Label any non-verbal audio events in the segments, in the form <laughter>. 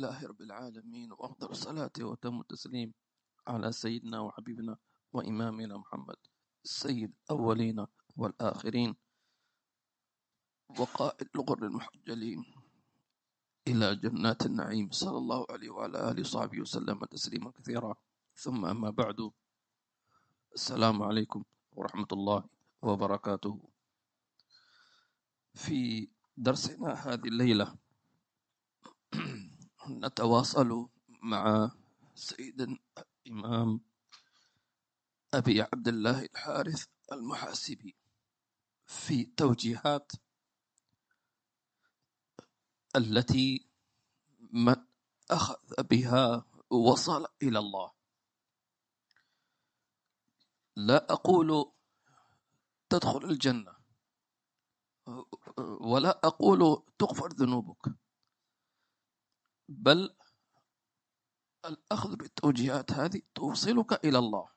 لله رب العالمين وأفضل الصلاة وتم التسليم على سيدنا وحبيبنا وإمامنا محمد السيد الأولين والآخرين وقائد الغر المحجلين إلى جنات النعيم صلى الله عليه وعلى آله وصحبه وسلم تسليما كثيرا. ثم أما بعد السلام عليكم ورحمة الله وبركاته. في درسنا هذه الليلة نتواصل مع سيد الإمام أبي عبد الله الحارث المحاسبي في توجيهات التي من أخذ بها وصل إلى الله. لا أقول تدخل الجنة ولا أقول تغفر ذنوبك. بل الأخذ بالتوجيهات هذه توصلك إلى الله.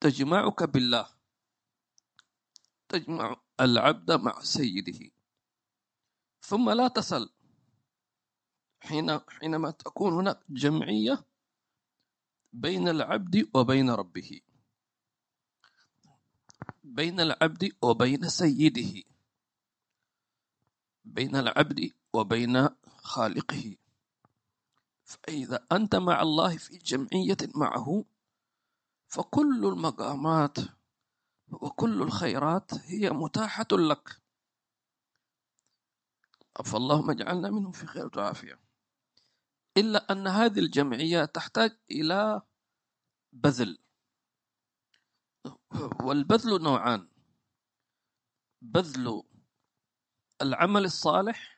تجمعك بالله. تجمع العبد مع سيده. ثم لا تسل. حين حينما تكون هناك جمعية بين العبد وبين ربه. بين العبد وبين سيده. بين العبد وبين خالقه. فإذا أنت مع الله في جمعية معه فكل المقامات وكل الخيرات هي متاحة لك. فاللهم اجعلنا منهم في خير وعافية إلا أن هذه الجمعية تحتاج إلى بذل. والبذل نوعان. بذل العمل الصالح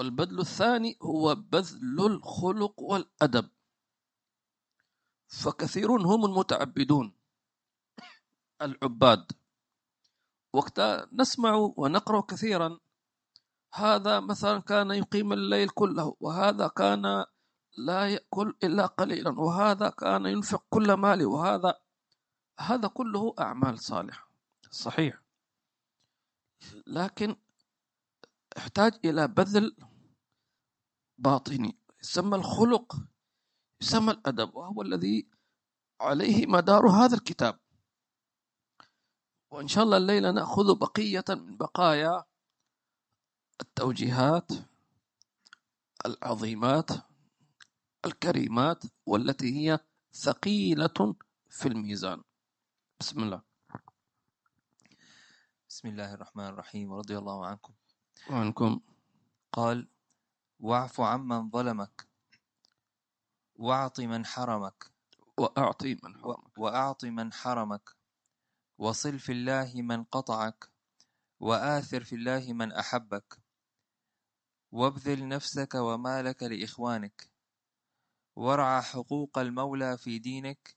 والبذل الثاني هو بذل الخلق والأدب. فكثير هم المتعبدون العباد. وقت نسمع ونقرأ كثيرا هذا مثلا كان يقيم الليل كله وهذا كان لا يأكل إلا قليلا وهذا كان ينفق كل ماله وهذا هذا كله أعمال صالحة. صحيح. لكن يحتاج إلى بذل باطني. يسمى الخلق يسمى الأدب وهو الذي عليه مدار هذا الكتاب. وإن شاء الله الليلة نأخذ بقية من بقايا التوجيهات العظيمات الكريمات والتي هي ثقيلة في الميزان. بسم الله. بسم الله الرحمن الرحيم ورضي الله عنكم. وعنكم. قال واعف عمن ظلمك. واعط من حرمك. وأعطي من حرمك. وأعط من حرمك. وصل في الله من قطعك. وآثر في الله من أحبك. وابذل نفسك ومالك لإخوانك. وارعى حقوق المولى في دينك.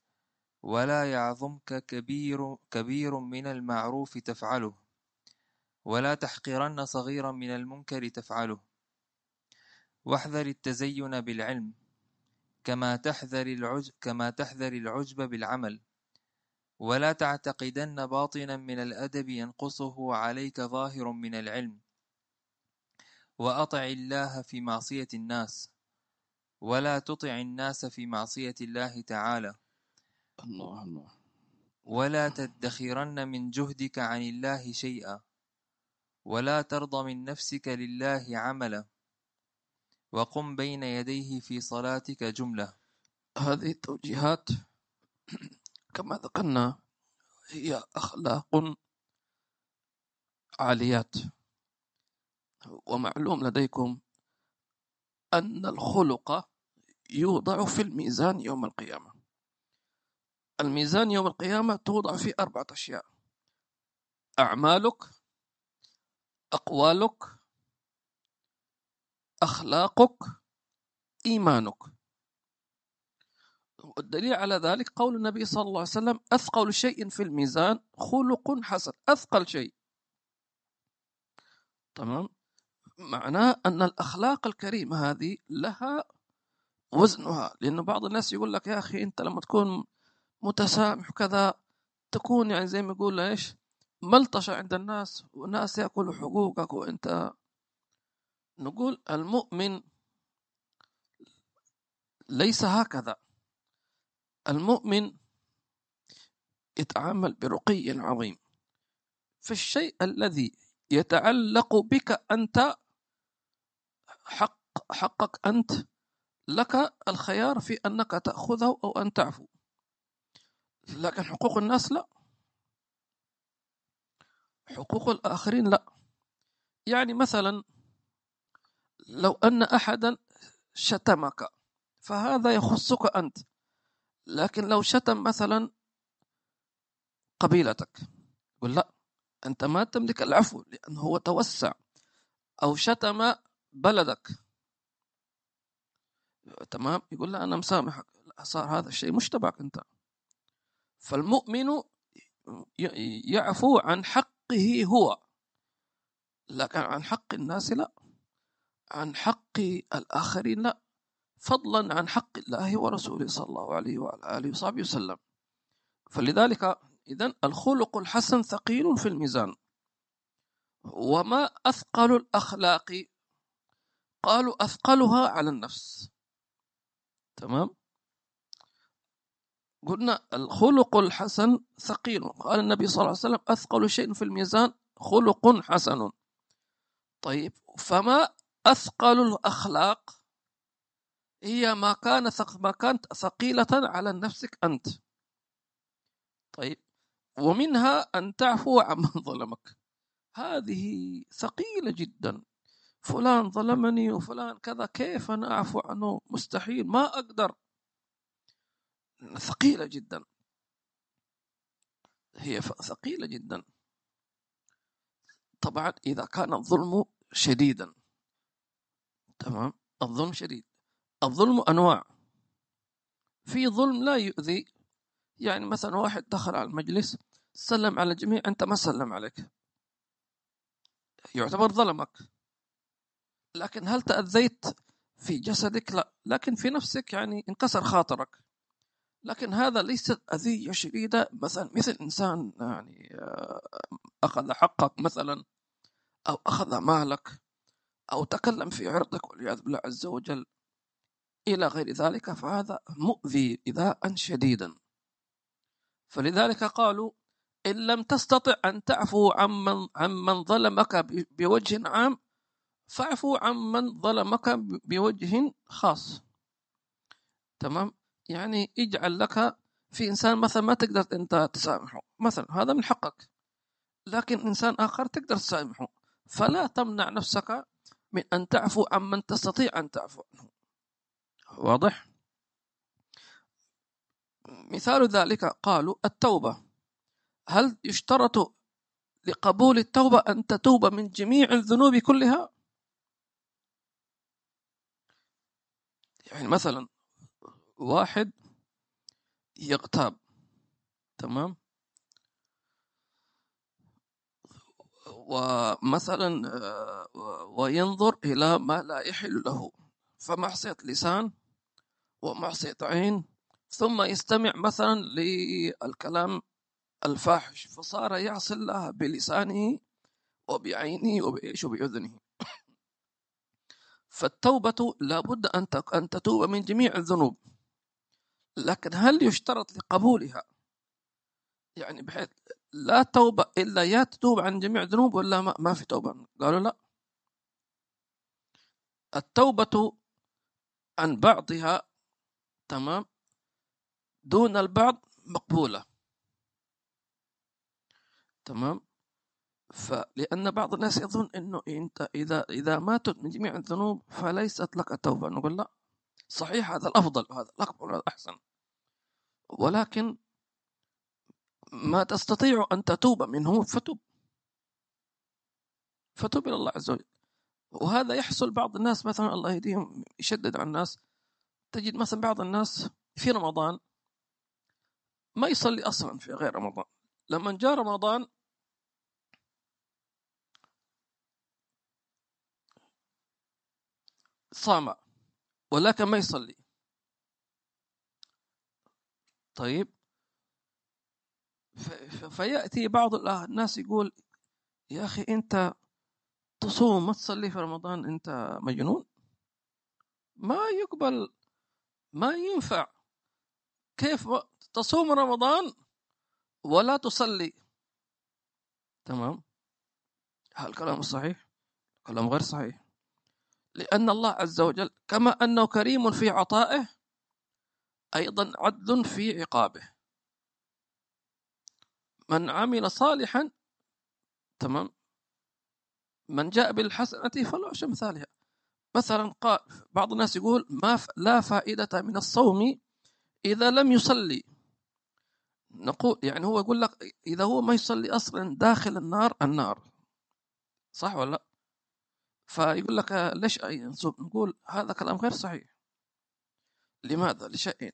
ولا يعظمك كبير كبير من المعروف تفعله. ولا تحقرن صغيرا من المنكر تفعله. واحذر التزين بالعلم كما تحذر العجب كما تحذر العجب بالعمل. ولا تعتقدن باطنا من الأدب ينقصه عليك ظاهر من العلم. وأطع الله في معصية الناس ولا تطع الناس في معصية الله تعالى. الله الله. ولا تدخرن من جهدك عن الله شيئا. ولا ترضى من نفسك لله عملا. وقم بين يديه في صلاتك جملة. هذه التوجيهات <clears throat> كما ذكرنا هي أخلاق عاليات. ومعلوم لديكم أن الخلق يوضع في الميزان يوم القيامة. الميزان يوم القيامة توضع فيه أربعة أشياء أعمالك أقوالك أخلاقك إيمانك. والدليل على ذلك قول النبي صلى الله عليه وسلم أثقل شيء في الميزان خلق حسن. أثقل شيء. تمام؟ معناه أن الأخلاق الكريمة هذه لها وزنها. لأن بعض الناس يقول لك يا أخي أنت لما تكون متسامح كذا تكون يعني زي ما يقول إيش ملطشة عند الناس والناس يأكلوا حقوقك وأنت نقول المؤمن ليس هكذا. المؤمن يتعامل برقي عظيم. فالشيء الذي يتعلق بك أنت حق حقك أنت لك الخيار في أنك تأخذه أو أن تعفو. لكن حقوق الناس لا. حقوق الآخرين لا. يعني مثلا لو أن أحدا شتمك فهذا يخصك أنت. لكن لو شتم مثلا قبيلتك يقول لا أنت ما تملك العفو لأنه هو توسع. أو شتم بلدك. تمام؟ يقول لا أنا مسامحك. صار هذا الشيء مش تبعك أنت. فالمؤمن يعفو عن حقه هو. لكن عن حق الناس لا. عن حق الآخرين لا. فضلا عن حق الله ورسوله صلى الله عليه وعلى آله وصحبه وسلم. فلذلك إذا الخلق الحسن ثقيل في الميزان. وما أثقل الأخلاق؟ قالوا أثقلها على النفس. تمام؟ قلنا الخلق الحسن ثقيل. قال النبي صلى الله عليه وسلم أثقل شيء في الميزان خلق حسن. طيب فما أثقل الأخلاق هي ما كان ما كانت ثقيلة على نفسك أنت. طيب ومنها أن تعفو عمن <laughs> ظلمك. هذه ثقيلة جدا. فلان ظلمني وفلان كذا كيف أنا أعفو عنه؟ مستحيل ما أقدر. ثقيلة جدا. هي ثقيلة جدا. طبعا إذا كان الظلم شديدا. تمام؟ الظلم شديد. الظلم أنواع. في ظلم لا يؤذي. يعني مثلا واحد دخل على المجلس سلم على الجميع أنت ما سلم عليك. يعتبر ظلمك. لكن هل تأذيت في جسدك؟ لا. لكن في نفسك يعني انكسر خاطرك. لكن هذا ليست أذية شديدة. مثلا مثل إنسان يعني آه، أخذ حقك مثلا أو أخذ مالك. أو تكلم في عرضك والعياذ بالله عز وجل. إلى غير ذلك فهذا مؤذي إذاء شديدا. فلذلك قالوا إن لم تستطع أن تعفو عمن عمن ظلمك بوجه عام فاعفو عمن ظلمك بوجه خاص. تمام؟ يعني اجعل لك في إنسان مثلا ما تقدر أنت تسامحه. مثلا هذا من حقك. لكن إنسان آخر تقدر تسامحه. فلا تمنع نفسك من أن تعفو عمن تستطيع أن تعفو عنه واضح؟ مثال ذلك قالوا التوبة هل يشترط لقبول التوبة أن تتوب من جميع الذنوب كلها؟ يعني مثلا واحد يغتاب تمام ومثلا آه، وينظر إلى ما لا يحل له. فمعصية لسان ومعصية عين. ثم يستمع مثلا للكلام الفاحش. فصار يعصي الله بلسانه وبعينه وبإيش وبأذنه. <coughs> فالتوبة لابد أن أن تتوب من جميع الذنوب. لكن هل يشترط لقبولها؟ يعني بحيث لا توبة إلا يا تتوب عن جميع الذنوب ولا ما, ما في توبة. قالوا لا. التوبة عن بعضها تمام. دون البعض مقبولة. تمام. فلأن بعض الناس يظن أنه أنت إذا إذا ماتت من جميع الذنوب فليست لك توبة. نقول لا. صحيح هذا الأفضل وهذا الأكبر وهذا الأحسن. ولكن ما تستطيع أن تتوب منه فتب فتب إلى الله عز وجل. وهذا يحصل بعض الناس مثلا الله يهديهم يشدد على الناس. تجد مثلا بعض الناس في رمضان ما يصلي أصلا في غير رمضان. لما جاء رمضان صام ولكن ما يصلي. طيب فيأتي بعض الناس يقول يا أخي أنت تصوم ما تصلي في رمضان أنت مجنون؟ ما يقبل ما ينفع. كيف تصوم رمضان ولا تصلي؟ تمام؟ هل الكلام صحيح؟ كلام غير صحيح. لأن الله عز وجل كما أنه كريم في عطائه أيضا عدل في عقابه. من عمل صالحا تمام؟ من جاء بالحسنة فله عشر مثالها. مثلا قال بعض الناس يقول ما لا فائدة من الصوم إذا لم يصلي. نقول يعني هو يقول لك إذا هو ما يصلي أصلا داخل النار النار. صح ولا لا؟ فيقول لك ليش نقول هذا كلام غير صحيح. لماذا؟ لشيئين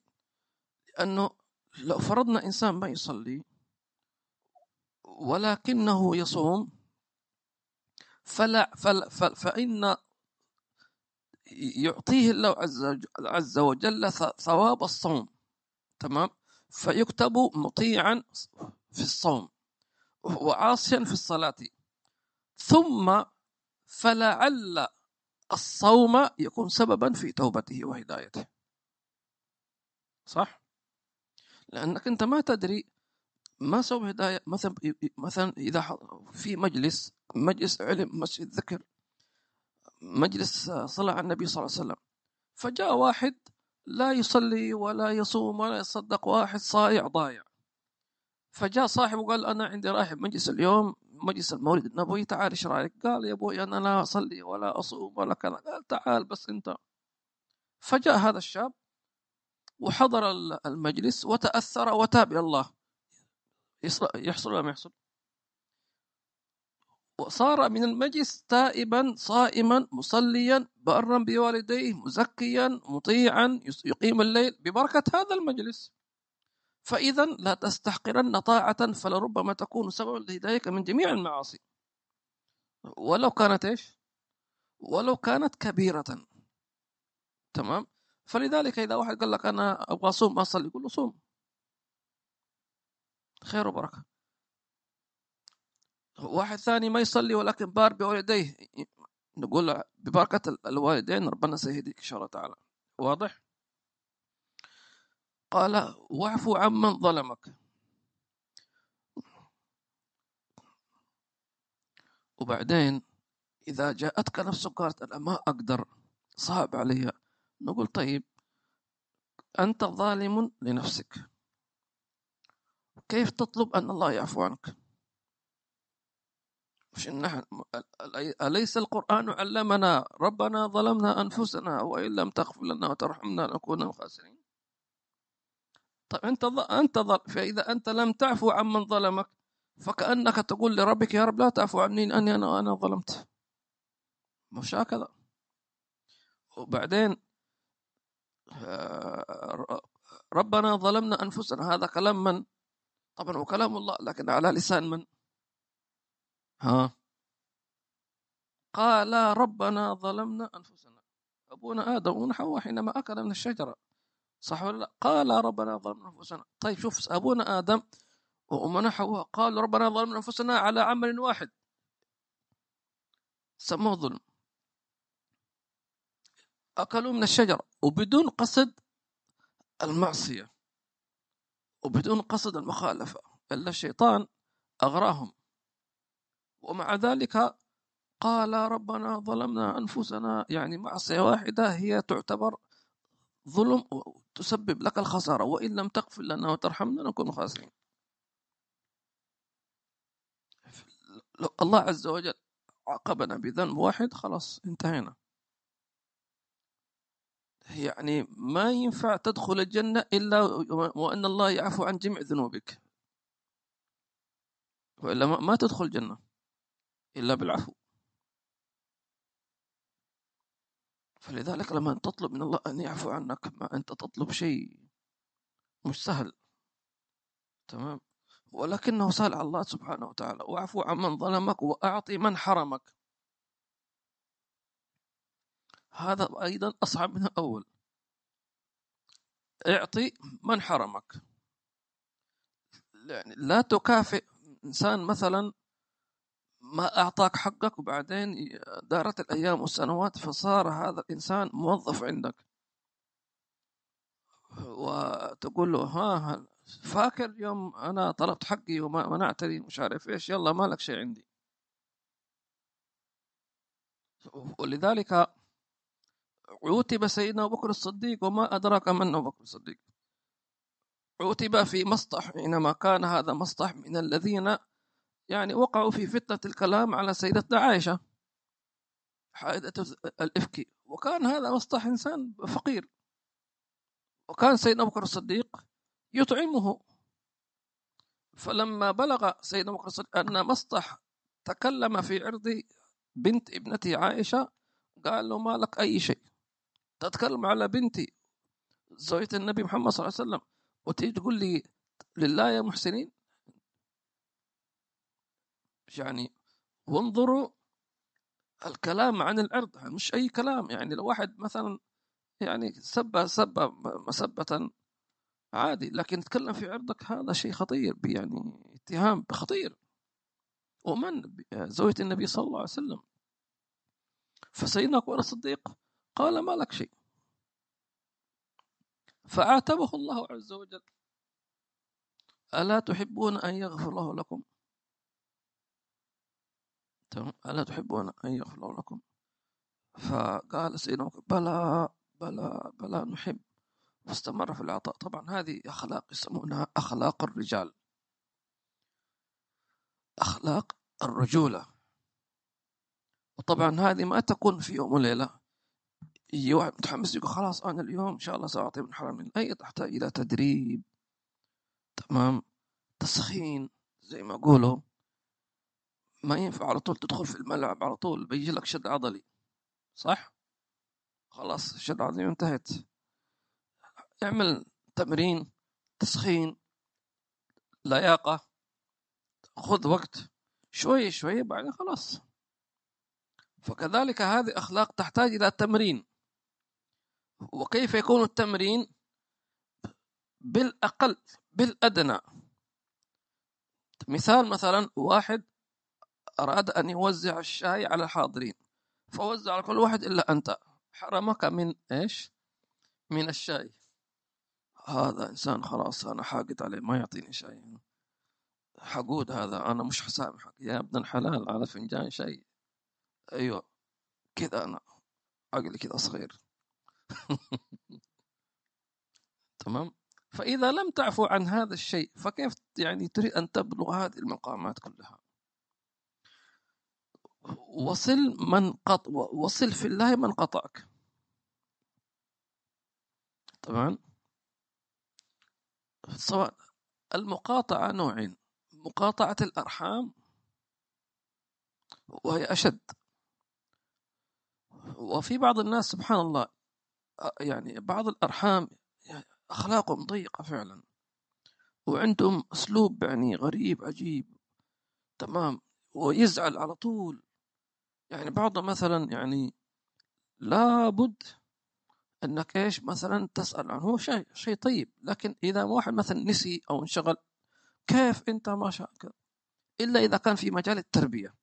لأنه لو فرضنا إنسان ما يصلي ولكنه يصوم فلا فلا فإن يعطيه الله عز وجل ثواب الصوم تمام؟ فيكتب مطيعا في الصوم وعاصيا في الصلاة. ثم فلعل الصوم يكون سببا في توبته وهدايته. صح؟ لأنك أنت ما تدري ما سبب هداية. مثلا مثلا إذا في مجلس مجلس علم مسجد ذكر. مجلس صلاة على النبي صلى الله عليه وسلم. فجاء واحد لا يصلي ولا يصوم ولا يصدق واحد صايع ضايع. فجاء صاحبه قال أنا عندي رايح مجلس اليوم مجلس المولد النبوي تعال إيش رأيك؟ قال يا أبوي أنا لا أصلي ولا أصوم ولا كذا. قال تعال بس أنت. فجاء هذا الشاب وحضر المجلس وتأثر وتاب إلى الله. يحصل ولا ما يحصل؟ وصار من المجلس تائبا صائما مصليا بارا بوالديه مزكيا مطيعا يقيم الليل ببركة هذا المجلس فإذا لا تستحقرن طاعة فلربما تكون سببا لهدايك من جميع المعاصي ولو كانت إيش؟ ولو كانت كبيرة تمام؟ فلذلك إذا واحد قال لك أنا أبغى أصوم ما أصلي يقول له صوم خير وبركة. واحد ثاني ما يصلي ولكن بار بوالديه. نقول ببركة الوالدين ربنا سيهديك إن شاء الله تعالى. واضح؟ قال واعف عمن ظلمك. وبعدين إذا جاءتك نفسك قالت أنا ما أقدر صعب علي. نقول طيب أنت ظالم لنفسك. كيف تطلب أن الله يعفو عنك؟ مش نحن أليس القرآن علمنا ربنا ظلمنا أنفسنا وإن لم تغفر لنا وترحمنا لنكون من الخاسرين طيب أنت أنت فإذا أنت لم تعفو عمن ظلمك فكأنك تقول لربك يا رب لا تعفو عني أني أنا أنا ظلمت. مش هكذا؟ وبعدين آه، ربنا ظلمنا أنفسنا. هذا كلام من؟ طبعا هو كلام الله لكن على لسان من؟ ها؟ قال ربنا ظلمنا أنفسنا. أبونا آدم ونحو حينما أكل من الشجرة. صح ولا لا؟ قال ربنا ظلمنا أنفسنا. طيب شوف أبونا آدم وأمنا حواء قال ربنا ظلمنا أنفسنا على عمل واحد. سموه ظلم. أكلوا من الشجرة وبدون قصد المعصية. وبدون قصد المخالفة الا الشيطان أغراهم. ومع ذلك قال ربنا ظلمنا أنفسنا. يعني معصية واحدة هي تعتبر ظلم تسبب لك الخسارة وإن لم تغفر لنا وترحمنا نكون خاسرين. الله عز وجل عاقبنا بذنب واحد خلاص انتهينا. يعني ما ينفع تدخل الجنة إلا وأن الله يعفو عن جميع ذنوبك. وإلا ما تدخل الجنة إلا بالعفو. فلذلك لما تطلب من الله أن يعفو عنك ما أنت تطلب شيء مش سهل. تمام؟ ولكنه سهل على الله سبحانه وتعالى واعفو عن من ظلمك وأعطي من حرمك. هذا أيضا أصعب من الأول. اعطي من حرمك. يعني لا تكافئ إنسان مثلا ما أعطاك حقك وبعدين دارت الأيام والسنوات فصار هذا الإنسان موظف عندك. وتقول له ها فاكر يوم أنا طلبت حقي وما منعتني مش عارف إيش يلا ما لك شيء عندي. ولذلك عوتب سيدنا أبو بكر الصديق وما أدراك من أبو بكر الصديق. عوتب في مسطح حينما كان هذا مسطح من الذين يعني وقعوا في فتنة الكلام على سيدتنا عائشة. حائدة الإفك. وكان هذا مسطح إنسان فقير. وكان سيدنا أبو بكر الصديق يطعمه. فلما بلغ سيدنا أبو بكر الصديق أن مسطح تكلم في عرض بنت ابنتي عائشة قال له ما لك أي شيء. تتكلم على بنتي زوجة النبي محمد صلى الله عليه وسلم وتيجي تقول لي لله يا محسنين؟ يعني وانظروا الكلام عن العرض مش أي كلام يعني لو واحد مثلا يعني سب سب مسبة عادي لكن تكلم في عرضك هذا شيء خطير يعني اتهام خطير ومن؟ زوجة النبي صلى الله عليه وسلم. فسيدنا أبو الصديق قال ما لك شيء. فعاتبه الله عز وجل. ألا تحبون أن يغفر الله لكم؟ ألا تحبون أن يغفر الله لكم؟ فقال سيدنا بلى بلى بلى نحب. واستمر في العطاء. طبعا هذه أخلاق يسمونها أخلاق الرجال. أخلاق الرجولة. وطبعا هذه ما تكون في يوم وليلة. يجي واحد متحمس يقول خلاص أنا اليوم إن شاء الله سأعطي من حرام أي تحتاج إلى تدريب. تمام؟ تسخين زي ما قولوا ما ينفع على طول تدخل في الملعب على طول بيجي لك شد عضلي. صح؟ خلاص شد عضلي انتهت اعمل تمرين تسخين لياقة. خذ وقت. شوي شوي بعدين خلاص. فكذلك هذه أخلاق تحتاج إلى تمرين. وكيف يكون التمرين بالأقل بالأدنى؟ مثال مثلا واحد أراد أن يوزع الشاي على الحاضرين فوزع على كل واحد إلا أنت. حرمك من إيش؟ من الشاي. هذا إنسان خلاص أنا حاقد عليه ما يعطيني شاي. حقود هذا أنا مش حسامحك يا ابن الحلال على فنجان شاي. أيوة كذا أنا. عقلي كذا صغير. <laughs> تمام؟ فإذا لم تعفو عن هذا الشيء فكيف يعني تريد أن تبلغ هذه المقامات كلها؟ وصل من قط وصل في الله من قطعك. طبعا سواء المقاطعة نوعين مقاطعة الأرحام وهي أشد. وفي بعض الناس سبحان الله يعني بعض الأرحام أخلاقهم ضيقة فعلا. وعندهم أسلوب يعني غريب عجيب. تمام. ويزعل على طول. يعني بعضهم مثلا يعني لابد إنك إيش مثلا تسأل عنه. هو شيء شيء طيب. لكن إذا واحد مثلا نسي أو انشغل كيف أنت ما شاء إلا إذا كان في مجال التربية.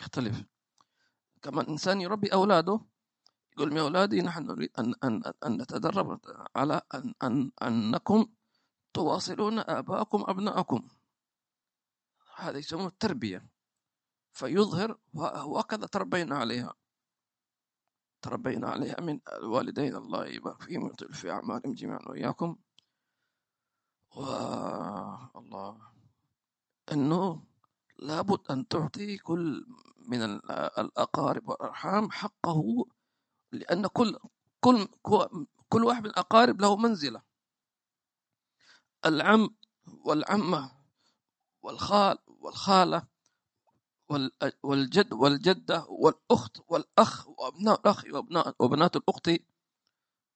يختلف. كما الانسان يربي أولاده يقول يا أولادي نحن نريد أن أن أن نتدرب على أن أن أنكم تواصلون آباءكم أبناءكم. هذا يسمونه التربية. فيظهر وهكذا تربينا عليها. تربينا عليها من الوالدين الله يبارك فيهم ويطيل في أعمالهم جميعا وإياكم. والله أنه لابد أن تعطي كل من الأقارب والأرحام حقه لأن كل كل كل واحد من الأقارب له منزلة. العم والعمة والخال والخالة والجد والجدة والأخت والأخ وأبناء الأخ وأبناء وبنات الأخت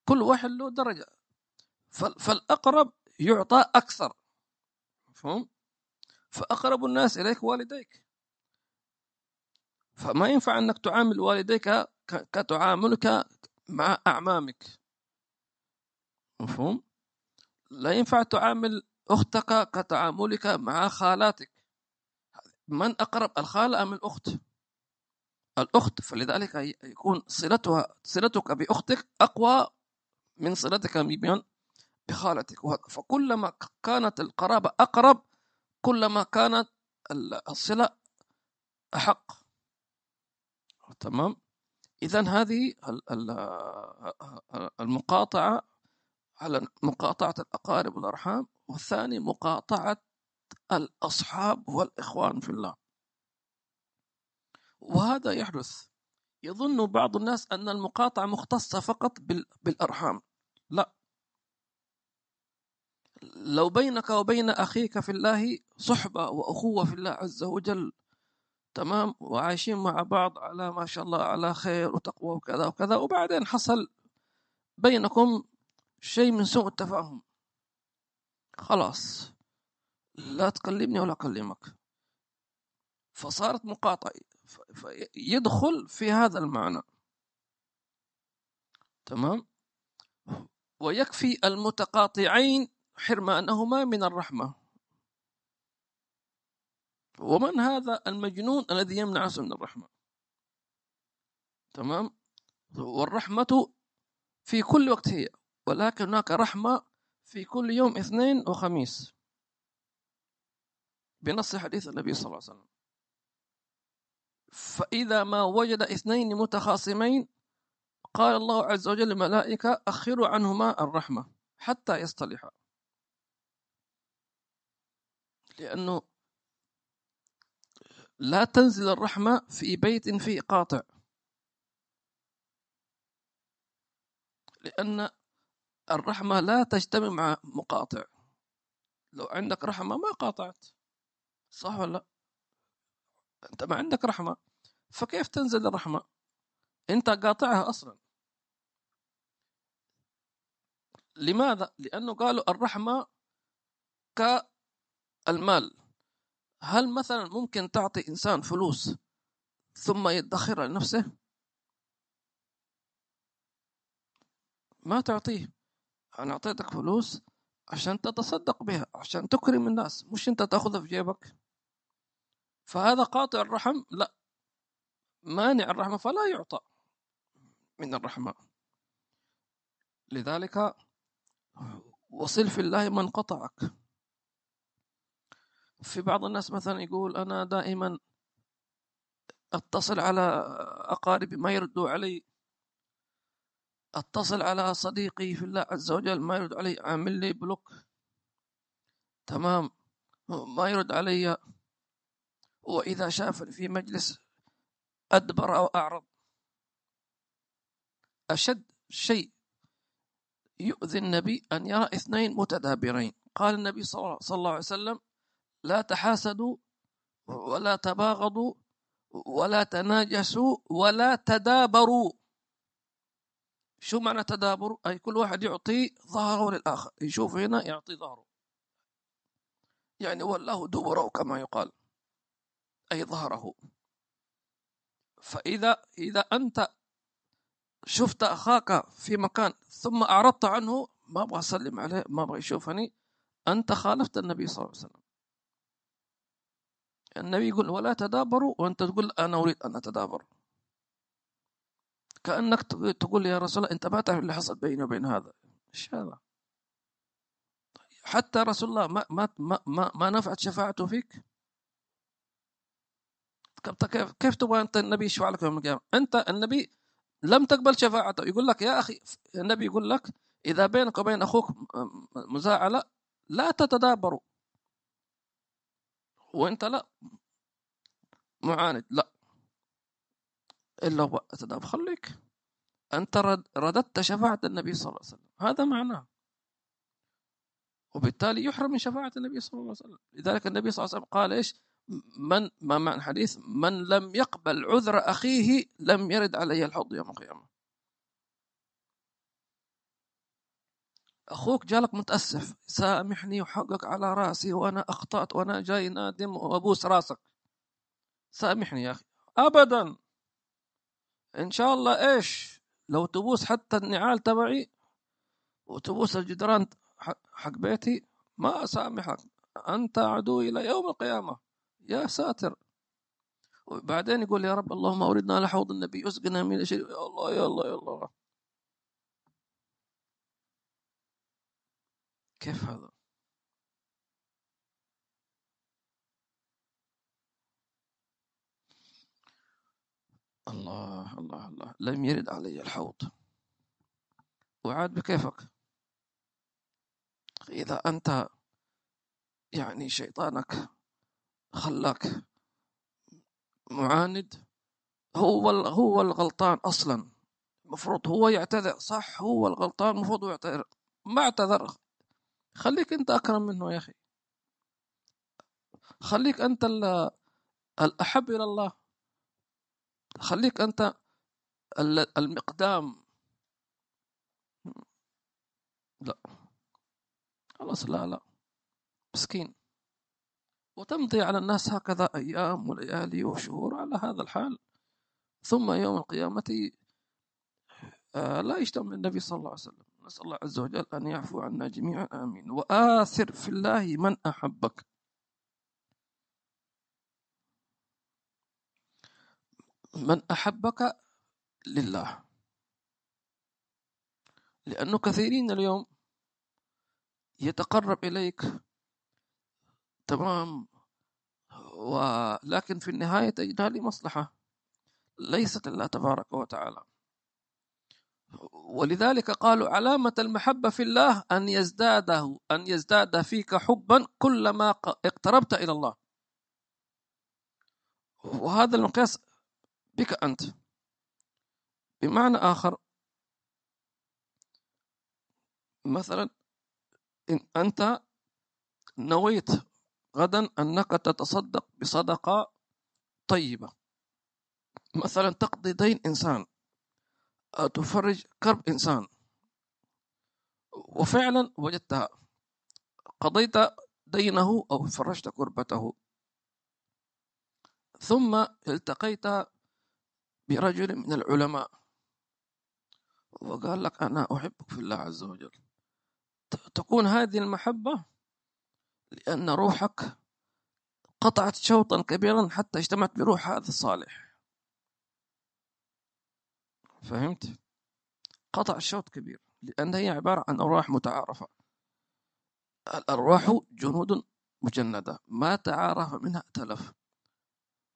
كل واحد له درجة. فالأقرب يعطى أكثر. مفهوم؟ فأقرب الناس إليك والديك. فما ينفع أنك تعامل والديك كتعاملك مع أعمامك. مفهوم؟ لا ينفع تعامل أختك كتعاملك مع خالاتك. من أقرب الخالة أم الأخت؟ الأخت فلذلك يكون صلتها صلتك بأختك أقوى من صلتك بمن بخالتك. فكلما كانت القرابة أقرب كلما كانت الصلة أحق. تمام؟ إذا هذه المقاطعة على مقاطعة الأقارب والأرحام والثاني مقاطعة الأصحاب والإخوان في الله. وهذا يحدث. يظن بعض الناس أن المقاطعة مختصة فقط بالأرحام. لا. لو بينك وبين أخيك في الله صحبة وأخوة في الله عز وجل تمام وعايشين مع بعض على ما شاء الله على خير وتقوى وكذا وكذا. وبعدين حصل بينكم شيء من سوء التفاهم. خلاص لا تكلمني ولا أكلمك. فصارت مقاطعة فيدخل في هذا المعنى. تمام؟ ويكفي المتقاطعين حرمانهما من الرحمة. ومن هذا المجنون الذي يمنع نفسه من الرحمة. تمام؟ والرحمة في كل وقت هي ولكن هناك رحمة في كل يوم اثنين وخميس. بنص حديث النبي صلى الله عليه وسلم. فإذا ما وجد اثنين متخاصمين قال الله عز وجل للملائكة أخروا عنهما الرحمة حتى يصطلحا. لأنه لا تنزل الرحمة في بيت فيه قاطع. لأن الرحمة لا تجتمع مع مقاطع. لو عندك رحمة ما قاطعت. صح ولا لا؟ أنت ما عندك رحمة فكيف تنزل الرحمة؟ أنت قاطعها أصلا. لماذا؟ لأنه قالوا الرحمة كالمال. هل مثلا ممكن تعطي إنسان فلوس ثم يدخرها لنفسه؟ ما تعطيه. أنا أعطيتك فلوس عشان تتصدق بها عشان تكرم الناس مش أنت تأخذها في جيبك. فهذا قاطع الرحم؟ لا. مانع الرحمة فلا يعطى من الرحمة. لذلك وصل في الله من قطعك. في بعض الناس مثلا يقول أنا دائما أتصل على أقاربي ما يردوا علي. أتصل على صديقي في الله عز وجل ما يرد علي. عامل لي بلوك. تمام. ما يرد علي. وإذا شافني في مجلس أدبر أو أعرض. أشد شيء يؤذي النبي أن يرى اثنين متدابرين. قال النبي صلى الله عليه وسلم لا تحاسدوا ولا تباغضوا ولا تناجسوا ولا تدابروا. شو معنى تدابر؟ أي كل واحد يعطي ظهره للآخر. يشوف هنا يعطي ظهره. يعني والله دبره كما يقال. أي ظهره. فإذا إذا أنت شفت أخاك في مكان ثم أعرضت عنه ما أبغى أسلم عليه ما أبغى يشوفني أنت خالفت النبي صلى الله عليه وسلم. النبي يقول ولا تدابروا وأنت تقول أنا أريد أن أتدابر. كأنك تقول يا رسول الله أنت ما تعرف اللي حصل بيني وبين هذا. إيش هذا حتى رسول الله ما ما ما ما, ما نفعت شفاعته فيك؟ كيف كيف تبغى أنت النبي يشفع لك يوم القيامة؟ أنت النبي لم تقبل شفاعته. يقول لك يا أخي النبي يقول لك إذا بينك وبين أخوك مزاعلة لا تتدابروا. وانت لا معاند لا. إلا هو تدابر خليك. أنت رددت شفاعة النبي صلى الله عليه وسلم. هذا معناه. وبالتالي يحرم من شفاعة النبي صلى الله عليه وسلم. لذلك النبي صلى الله عليه وسلم قال إيش؟ من ما معنى الحديث؟ من لم يقبل عذر أخيه لم يرد علي الحوض يوم القيامة. أخوك جالك متأسف سامحني وحقك على رأسي وأنا أخطأت وأنا جاي نادم وأبوس راسك. سامحني يا أخي. أبدا. إن شاء الله إيش؟ لو تبوس حتى النعال تبعي وتبوس الجدران حق بيتي ما أسامحك. أنت عدو إلى يوم القيامة. يا ساتر. وبعدين يقول يا رب اللهم أوردنا على حوض النبي أسقنا من الشريف يا الله يا الله يا الله. كيف هذا الله الله الله. لم يرد علي الحوض. وعاد بكيفك. إذا أنت يعني شيطانك خلاك معاند هو هو الغلطان أصلا. المفروض هو يعتذر. صح هو الغلطان المفروض يعتذر. ما اعتذر. خليك انت اكرم منه يا أخي. خليك انت الاحب إلى الله. خليك انت المقدام. لا. خلاص لا لا. مسكين. وتمضي على الناس هكذا أيام وليالي وشهور على هذا الحال. ثم يوم القيامة آه، لا يجتمع النبي صلى الله عليه وسلم. نسأل الله عز وجل أن يعفو عنا جميعا آمين. وآثر في الله من أحبك. من أحبك لله. لأنه كثيرين اليوم يتقرب إليك. تمام. ولكن في النهاية تجدها لمصلحة. ليست الله تبارك وتعالى. ولذلك قالوا علامة المحبة في الله أن يزداده أن يزداد فيك حبا كلما اقتربت إلى الله. وهذا المقياس بك أنت. بمعنى آخر مثلا إن أنت نويت غدا أنك تتصدق بصدقة طيبة. مثلا تقضي دين إنسان. تفرج كرب إنسان. وفعلا وجدتها قضيت دينه أو فرجت كربته. ثم التقيت برجل من العلماء. وقال لك أنا أحبك في الله عز وجل. تكون هذه المحبة لأن روحك قطعت شوطا كبيرا حتى اجتمعت بروح هذا الصالح. فهمت؟ قطع شوط كبير لأن هي عبارة عن أرواح متعارفة. الأرواح جنود مجندة ما تعارف منها ائتلف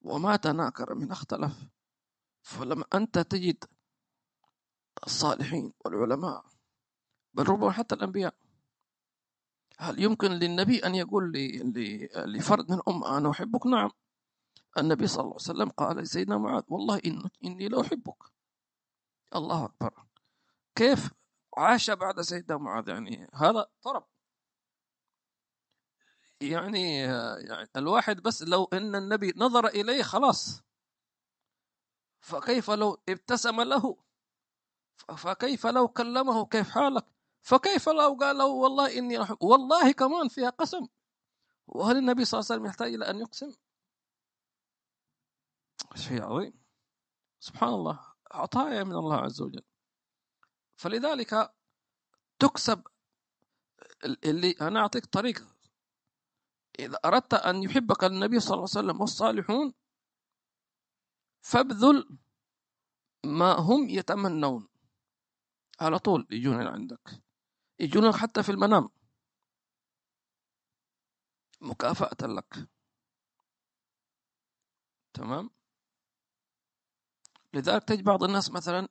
وما تناكر منها اختلف. فلما أنت تجد الصالحين والعلماء بل ربما حتى الأنبياء هل يمكن للنبي أن يقول لفرد من الأمة أنا أحبك؟ نعم. النبي صلى الله عليه وسلم قال لسيدنا معاذ والله إن إني لأحبك الله أكبر. كيف عاش بعد سيدنا معاذ؟ يعني هذا طرب. يعني يعني الواحد بس لو إن النبي نظر إليه خلاص. فكيف لو ابتسم له؟ فكيف لو كلمه؟ كيف حالك؟ فكيف لو قال له والله إني أحب والله كمان فيها قسم. وهل النبي صلى الله عليه وسلم يحتاج إلى أن يقسم؟ شيء عظيم. سبحان الله. عطايا من الله عز وجل. فلذلك تكسب اللي أنا أعطيك طريق إذا أردت أن يحبك النبي صلى الله عليه وسلم والصالحون فابذل ما هم يتمنون. على طول يجون عندك. يجونك حتى في المنام. مكافأة لك. تمام؟ لذلك تجد بعض الناس مثلا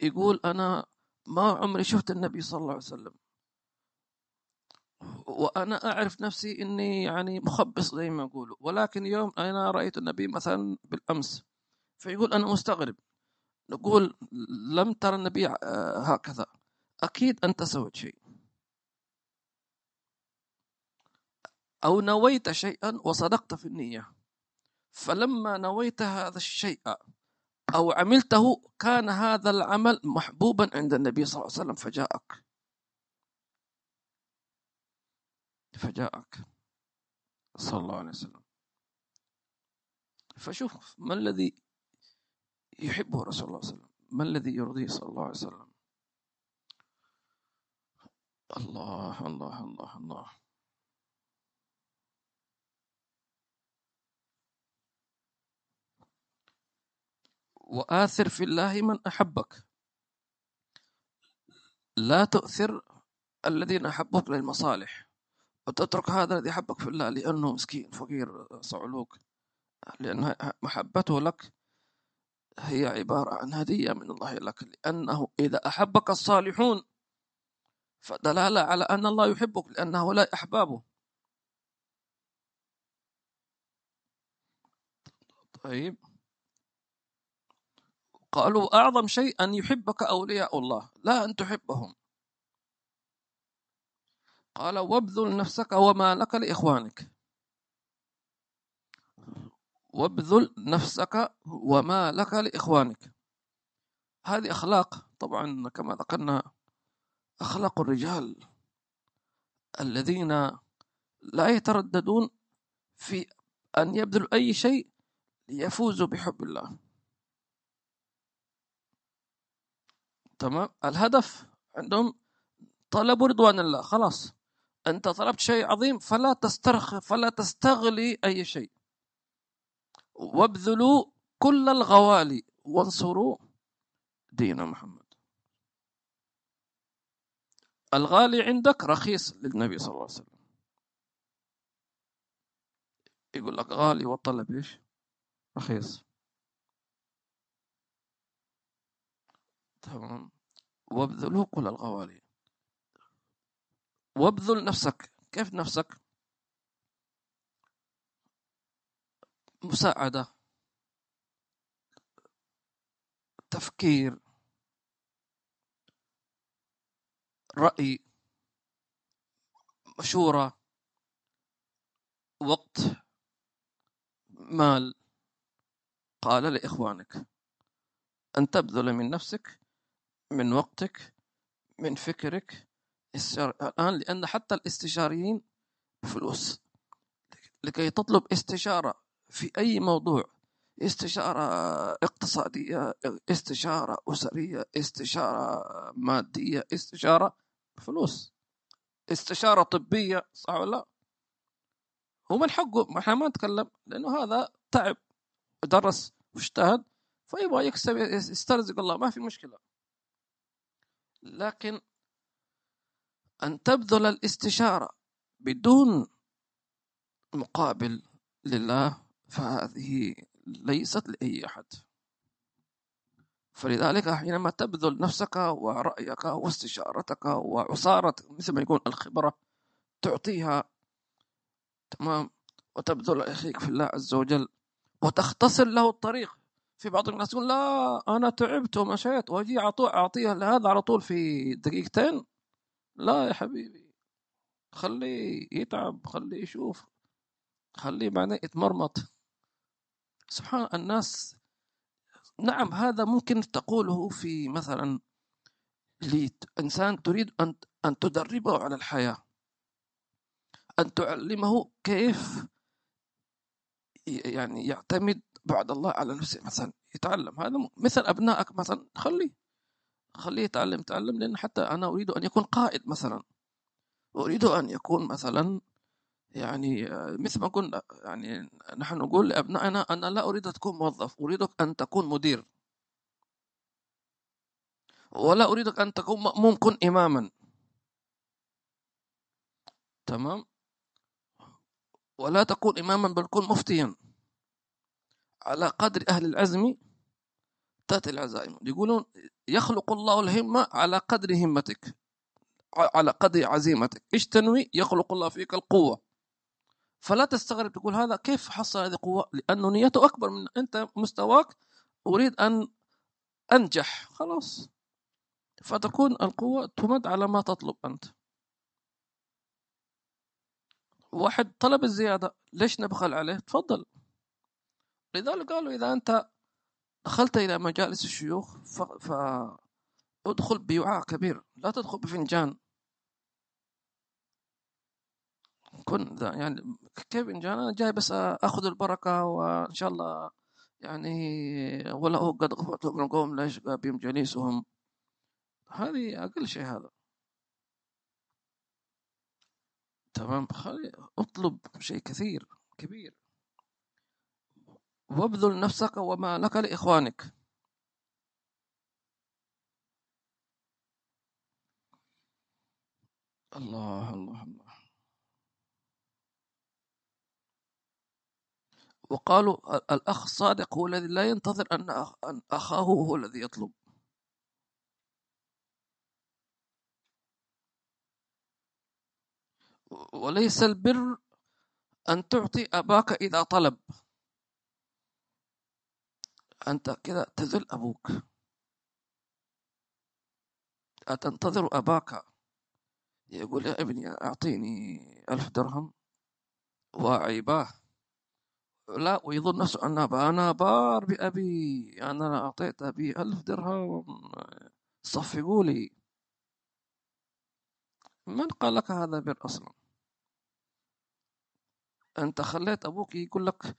يقول أنا ما عمري شفت النبي صلى الله عليه وسلم. وأنا أعرف نفسي إني يعني مخبص زي ما يقولوا. ولكن يوم أنا رأيت النبي مثلا بالأمس فيقول أنا مستغرب. نقول لم ترى النبي هكذا. أكيد أنت سويت شيء. أو نويت شيئا وصدقت في النية. فلما نويت هذا الشيء أو عملته كان هذا العمل محبوبا عند النبي صلى الله عليه وسلم فجاءك. فجاءك. صلى الله عليه وسلم. فشوف ما الذي يحبه رسول الله صلى الله عليه وسلم؟ ما الذي يرضيه صلى الله عليه وسلم؟ الله الله الله الله. وآثر في الله من أحبك. لا تؤثر الذين أحبوك للمصالح. وتترك هذا الذي أحبك في الله لأنه مسكين فقير صعلوك. لأن محبته لك هي عبارة عن هدية من الله لك. لأنه إذا أحبك الصالحون فدلالة على أن الله يحبك لأن هؤلاء أحبابه. طيب. قالوا أعظم شيء أن يحبك أولياء الله لا أن تحبهم. قال وابذل نفسك وما لك لإخوانك. وابذل نفسك وما لك لإخوانك. هذه أخلاق طبعا كما ذكرنا أخلاق الرجال الذين لا يترددون في أن يبذلوا أي شيء ليفوزوا بحب الله. تمام؟ الهدف عندهم طلب رضوان الله خلاص. أنت طلبت شيء عظيم فلا تسترخ فلا تستغلي أي شيء. وابذلوا كل الغوالي وانصروا دين محمد. الغالي عندك رخيص للنبي صلى الله عليه وسلم. يقول لك غالي والطلب إيش؟ رخيص. تمام وابذلوا كل الغوالي وابذل نفسك. كيف نفسك؟ مساعدة. تفكير. رأي. مشورة. وقت. مال. قال لإخوانك. أن تبذل من نفسك من وقتك من فكرك الآن لأن حتى الاستشاريين بفلوس. لكي تطلب استشارة في أي موضوع استشارة اقتصادية استشارة أسرية استشارة مادية استشارة فلوس استشارة طبية صح ولا؟ لا؟ هو من حقه إحنا ما نتكلم لأنه هذا تعب درس واجتهد فيبغى يكسب يسترزق الله ما في مشكلة. لكن أن تبذل الاستشارة بدون مقابل لله فهذه ليست لأي أحد. فلذلك حينما تبذل نفسك ورأيك واستشارتك وعصارة مثل ما يقول الخبرة تعطيها تمام وتبذل أخيك في الله عز وجل وتختصر له الطريق في بعض الناس يقول لا أنا تعبت ومشيت وأجي أعطيها لهذا على طول في دقيقتين. لا يا حبيبي. خليه يتعب خليه يشوف خليه بعدين يتمرمط. سبحان الناس. نعم هذا ممكن تقوله في مثلا لإنسان تريد أن أن تدربه على الحياة. أن تعلمه كيف يعني يعتمد بعد الله على نفسه. مثلا يتعلم. هذا مثل أبنائك مثلا خليه. خليه يتعلم يتعلم لأن حتى أنا أريد أن يكون قائد مثلا. أريد أن يكون مثلا يعني مثل ما قلنا يعني نحن نقول لأبنائنا أنا لا أريد أن تكون موظف. أريدك أن تكون مدير. ولا أريدك أن تكون مأموم كن إماما. تمام؟ ولا تكون إماما بل كن مفتيا على قدر أهل العزم تأتي العزائم. يقولون يخلق الله الهمة على قدر همتك على قدر عزيمتك. إيش تنوي؟ يخلق الله فيك القوة. فلا تستغرب تقول هذا كيف حصل هذه القوة؟ لأنه نيته أكبر من أنت مستواك. أريد أن أنجح. خلاص. فتكون القوة تمد على ما تطلب أنت. واحد طلب الزيادة ليش نبخل عليه؟ تفضل. لذلك قالوا إذا أنت دخلت إلى مجالس الشيوخ فادخل بوعاء كبير لا تدخل بفنجان. كن ذا يعني كيف فنجان؟ أنا جاي بس أخذ البركة وإن شاء الله يعني ولا هو قد غفرت من القوم لا يشقى بهم جليسهم؟ هذه أقل شيء هذا. تمام؟ خلي اطلب شيء كثير كبير. وابذل نفسك وما لك لإخوانك. الله الله الله. وقالوا الأخ الصادق هو الذي لا ينتظر أن أخاه هو الذي يطلب. وليس البر أن تعطي أباك إذا طلب. أنت كذا تذل أبوك. أتنتظر أباك؟ يقول يا ابني أعطيني ألف درهم وعيباه لا ويظن نفسه أن أنا بار بأبي. أنا أعطيت أبي ألف درهم. صفقوا لي. من قال لك هذا بر أصلا؟ أنت خليت أبوك يقول لك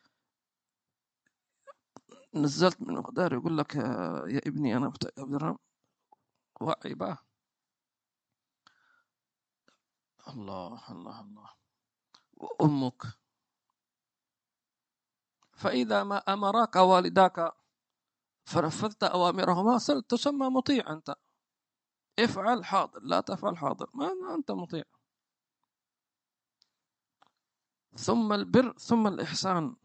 نزلت من مقدار يقول لك يا ابني أنا محتاج ألف درهم وعيباه الله الله الله. وأمك. فإذا ما أمرك والداك فنفذت أوامرهما صرت تسمى مطيع أنت. افعل حاضر لا تفعل حاضر. ما أنت مطيع. ثم البر ثم الإحسان.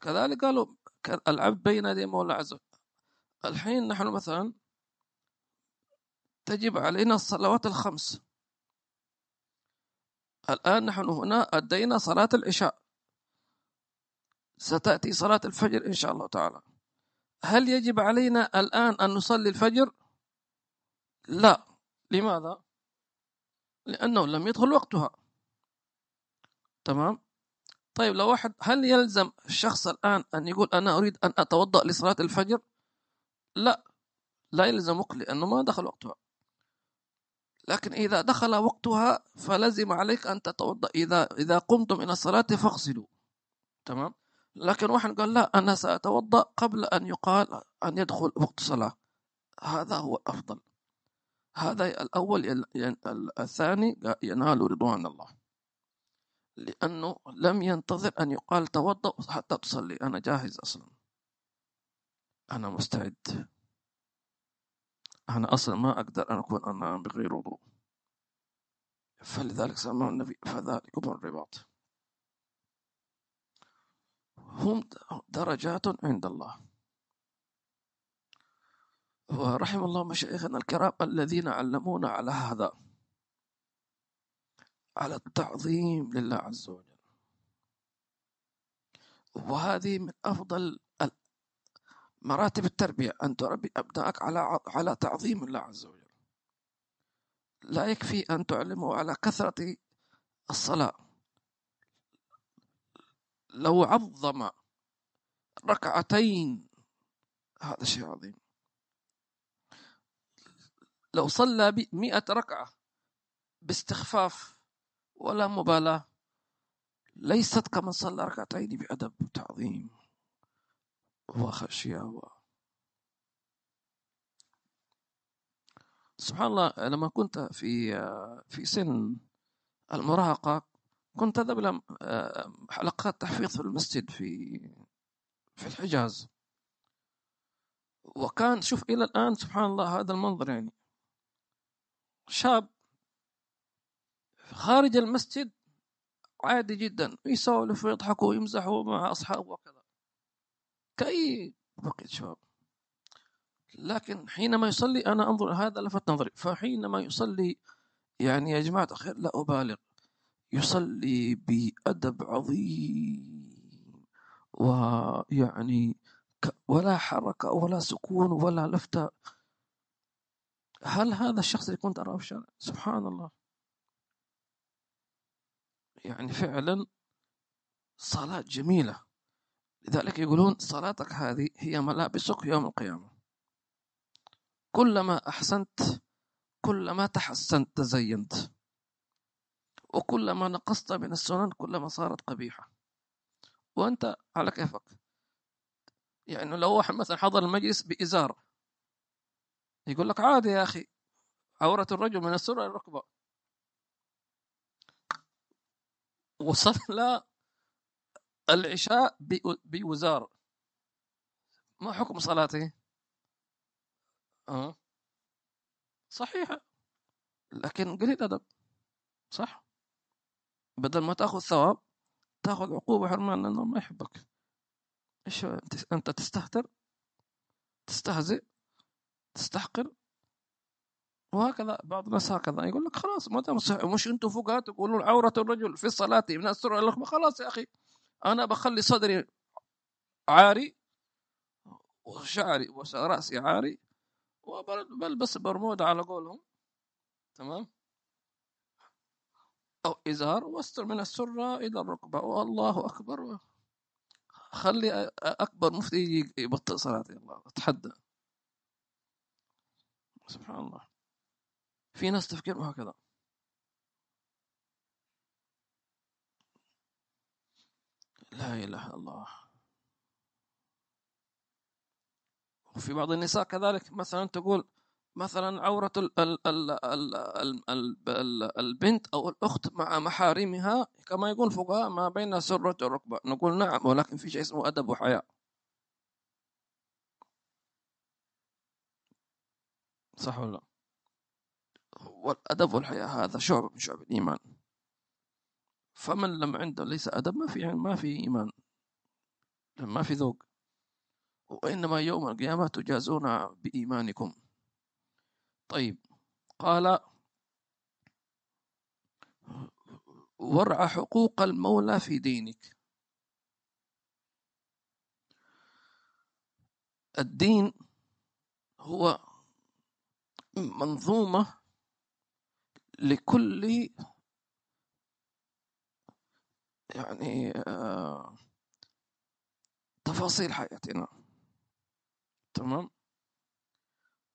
كذلك قالوا العبد بين يدي مولى عز الحين نحن مثلا تجب علينا الصلوات الخمس. الآن نحن هنا أدينا صلاة العشاء. ستأتي صلاة الفجر إن شاء الله تعالى. هل يجب علينا الآن أن نصلي الفجر؟ لا. لماذا؟ لأنه لم يدخل وقتها. تمام؟ طيب لو واحد هل يلزم الشخص الآن أن يقول أنا أريد أن أتوضأ لصلاة الفجر؟ لا لا يلزمك لأنه ما دخل وقتها. لكن إذا دخل وقتها فلزم عليك أن تتوضأ. إذا إذا قمتم إلى الصلاة فاغسلوا. تمام؟ لكن واحد قال لا أنا سأتوضأ قبل أن يقال أن يدخل وقت الصلاة هذا هو الأفضل هذا الأول الثاني ينال رضوان الله. لأنه لم ينتظر أن يقال توضأ حتى تصلي. أنا جاهز أصلا. أنا مستعد. أنا أصلا ما أقدر أن أكون أنا بغير وضوء. فلذلك سماه النبي فذلكم الرباط. هم درجات عند الله. ورحم الله مشايخنا الكرام الذين علمونا على هذا على التعظيم لله عز وجل. وهذه من أفضل مراتب التربية أن تربي أبنائك على على تعظيم الله عز وجل. لا يكفي أن تعلمه على كثرة الصلاة. لو عظم ركعتين هذا شيء عظيم. لو صلى مئة ركعة باستخفاف ولا مبالاة ليست كمن صلى ركعتين بأدب وتعظيم وخشية. سبحان الله لما كنت في في سن المراهقة كنت أذهب إلى حلقات تحفيظ في المسجد في في الحجاز وكان شوف إلى الآن سبحان الله هذا المنظر يعني شاب خارج المسجد عادي جدا يسولف ويضحك ويمزح مع أصحابه وكذا. كأي بقية شباب. لكن حينما يصلي أنا أنظر هذا لفت نظري. فحينما يصلي يعني يا جماعة الخير لا أبالغ. يصلي بأدب عظيم ويعني ولا حركة ولا سكون ولا لفتة. هل هذا الشخص اللي كنت أراه في الشارع؟ سبحان الله. يعني فعلا صلاة جميلة. لذلك يقولون صلاتك هذه هي ملابسك يوم القيامة. كلما أحسنت كلما تحسنت تزينت. وكلما نقصت من السنن كلما صارت قبيحة. وأنت على كيفك. يعني لو واحد مثلا حضر المجلس بإزار يقول لك عادي يا أخي. عورة الرجل من السرة الركبة. وصلى العشاء بوزار ما حكم صلاته؟ أه؟ صحيحة. لكن قليل أدب. صح. بدل ما تأخذ ثواب تأخذ عقوبة حرمان لأنه ما يحبك. إيش أنت تستهتر؟ تستهزئ؟ تستحقر؟ وهكذا بعض الناس هكذا. يقول لك خلاص ما دام مش أنتم فقهاء تقولون عورة الرجل في الصلاة من السر إلى خلاص يا أخي أنا بخلي صدري عاري وشعري ورأسي عاري وبلبس برمودا على قولهم. تمام؟ أو إزار وأستر من السرة إلى الركبة. والله أكبر. خلي أكبر مفتي يبطل صلاتي الله أتحدى. سبحان الله. في ناس تفكيرهم هكذا. لا إله إلا الله. وفي بعض النساء كذلك مثلا تقول مثلا عورة ال ال ال ال ال ال البنت أو الأخت مع محارمها كما يقول فقهاء ما بين سرة الركبة نقول نعم ولكن في شيء اسمه أدب وحياء. صح ولا لا؟ والأدب والحياء هذا شعب من شعب الإيمان. فمن لم عنده ليس أدب ما في ما في إيمان. ما في ذوق. وإنما يوم القيامة تجازون بإيمانكم. طيب قال ورع حقوق المولى في دينك. الدين هو منظومة لكل يعني آه، تفاصيل حياتنا. تمام؟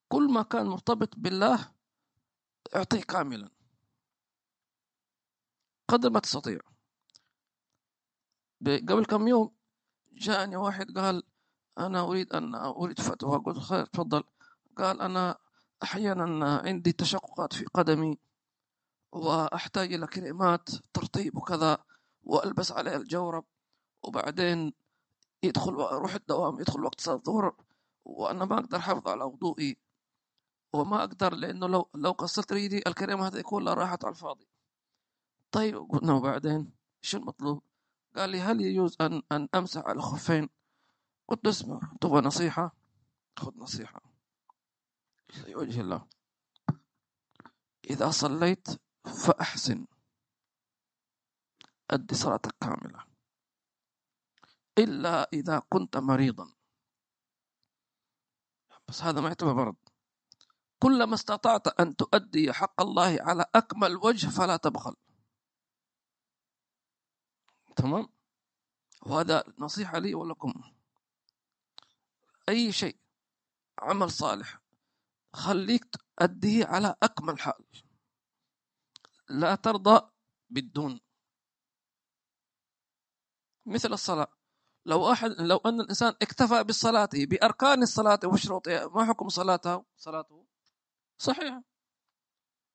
كل ما كان مرتبط بالله اعطيه كاملا. قدر ما تستطيع. قبل كم يوم جاءني واحد قال أنا أريد أن أريد فتوى. قلت خير تفضل. قال أنا أحيانا عندي تشققات في قدمي وأحتاج إلى كريمات ترطيب وكذا وألبس عليها الجورب وبعدين يدخل أروح الدوام يدخل وقت صلاة الظهر وأنا ما أقدر أحافظ على وضوئي وما أقدر لأنه لو لو قصرت ريدي الكريمة هذه كلها راحت على الفاضي طيب قلنا وبعدين شو المطلوب؟ قال لي هل يجوز أن أن أمسح على الخفين؟ قلت اسمع تبغى نصيحة؟ خذ نصيحة لوجه الله. إذا صليت فأحسن. أدي صلاتك كاملة. إلا إذا كنت مريضا. بس هذا ما يعتبر مرض. كلما استطعت أن تؤدي حق الله على أكمل وجه فلا تبخل. تمام؟ وهذا نصيحة لي ولكم. أي شيء عمل صالح خليك تؤديه على أكمل حال. لا ترضى بالدون. مثل الصلاة. لو أحد لو أن الإنسان اكتفى بالصلاة بأركان الصلاة وشروطها ما حكم صلاته؟ صلاته صحيح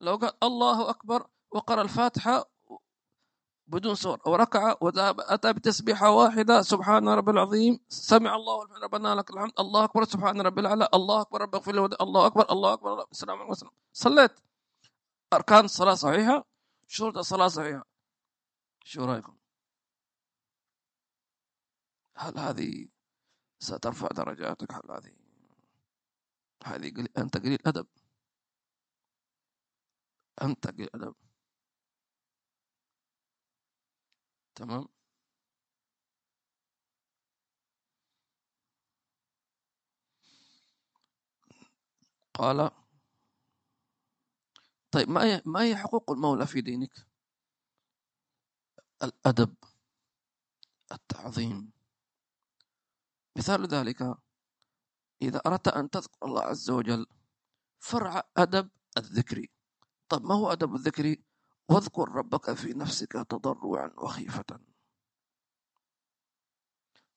لو قال الله أكبر وقرأ الفاتحة بدون سور وركع وأتى بتسبيحة واحدة. سبحان رب العظيم. سمع الله لمن ربنا لك الحمد. الله أكبر. سبحان رب الأعلى الله أكبر. رب اغفر لي الله أكبر. الله أكبر. السلام عليكم صليت. أركان الصلاة صحيحة؟ شروط الصلاة صحيحة. شو رأيكم؟ هل هذه سترفع درجاتك؟ هل هذه هذه أنت قليل أدب. أنت قليل أدب. تمام؟ قال طيب ما هي ما هي حقوق المولى في دينك؟ الأدب التعظيم. مثال ذلك إذا أردت أن تذكر الله عز وجل فرع أدب الذكر. طب ما هو أدب الذكر؟ واذكر ربك في نفسك تضرعا وخيفة.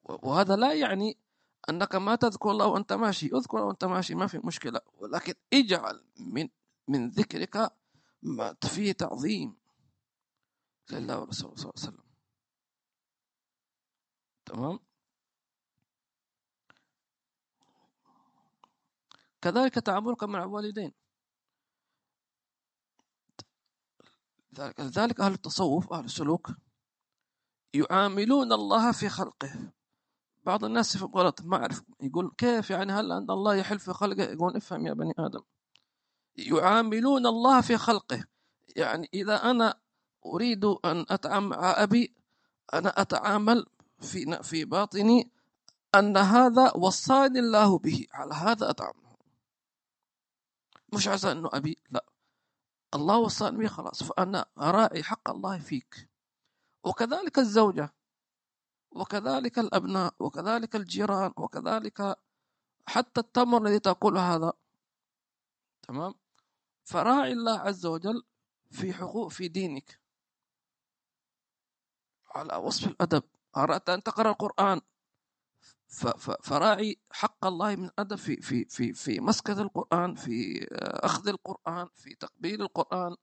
وهذا لا يعني أنك ما تذكر الله وأنت ماشي. اذكر وأنت ماشي ما في مشكلة. ولكن اجعل من من ذكرك ما فيه تعظيم لله ورسوله صلى الله عليه وسلم. تمام؟ كذلك تعاملك مع الوالدين. لذلك أهل التصوف أهل السلوك يعاملون الله في خلقه. بعض الناس يفهم غلط ما أعرف يقول كيف يعني؟ هل أن الله يحل في خلقه؟ يقول افهم يا بني آدم. يعاملون الله في خلقه. يعني إذا أنا أريد أن أتعامل مع أبي أنا أتعامل في في باطني أن هذا وصاني الله به. على هذا أتعامل. مش عشان أنه أبي لا. الله وصاني به خلاص. فأنا أراعي حق الله فيك. وكذلك الزوجة وكذلك الأبناء وكذلك الجيران وكذلك حتى التمر الذي تأكل هذا. تمام؟ فراعي الله عز وجل في حقوق في دينك. على وصف الأدب. أردت أن تقرأ القرآن؟ فراعي حق الله من الأدب في في في في مسكة القرآن في أخذ القرآن في تقبيل القرآن.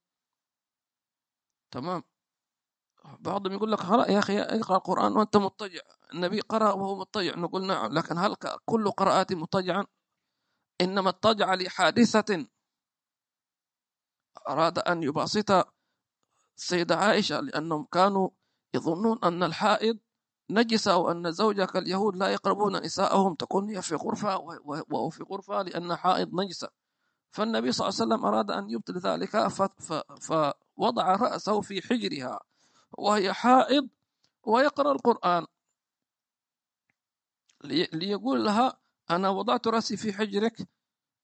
تمام؟ بعضهم يقول لك يا أخي اقرأ القرآن وأنت مضطجع. النبي قرأ وهو مضطجع. نقول نعم لكن هل كل قراءات مضطجعا إنما اضطجع لحادثة. أراد أن يباسط السيدة عائشة لأنهم كانوا يظنون أن الحائض نجسة وأن زوجك اليهود لا يقربون نساءهم تكون هي في غرفة وهو في غرفة لأن حائض نجسة. فالنبي صلى الله عليه وسلم أراد أن يبطل ذلك فوضع رأسه في حجرها وهي حائض ويقرأ القرآن. ليقول لها أنا وضعت رأسي في حجرك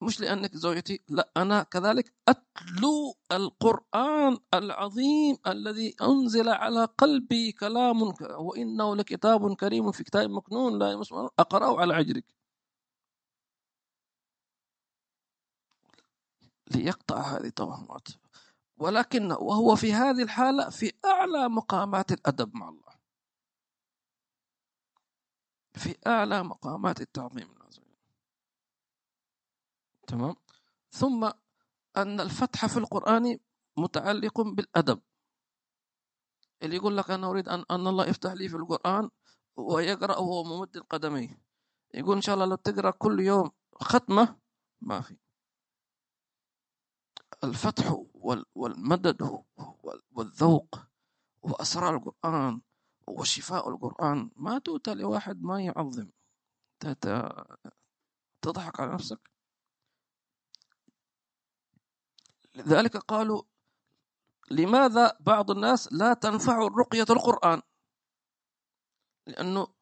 مش لأنك زوجتي لا أنا كذلك أتلو القرآن العظيم الذي أنزل على قلبي كلام وإنه لكتاب كريم في كتاب مكنون لا يمسمع أقرأه على عجرك ليقطع هذه التوهمات. ولكن وهو في هذه الحالة في أعلى مقامات الأدب مع الله. في أعلى مقامات التعظيم. تمام؟ ثم أن الفتح في القرآن متعلق بالأدب. اللي يقول لك أنا أريد أن, أن الله يفتح لي في القرآن ويقرأ وهو ممد قدميه يقول إن شاء الله لو تقرأ كل يوم ختمة ما في. الفتح والمدد والذوق وأسرار القرآن وشفاء القرآن ما تؤتى لواحد ما يعظم. تضحك على نفسك؟ لذلك قالوا لماذا بعض الناس لا تنفع رقية القرآن؟ لأنه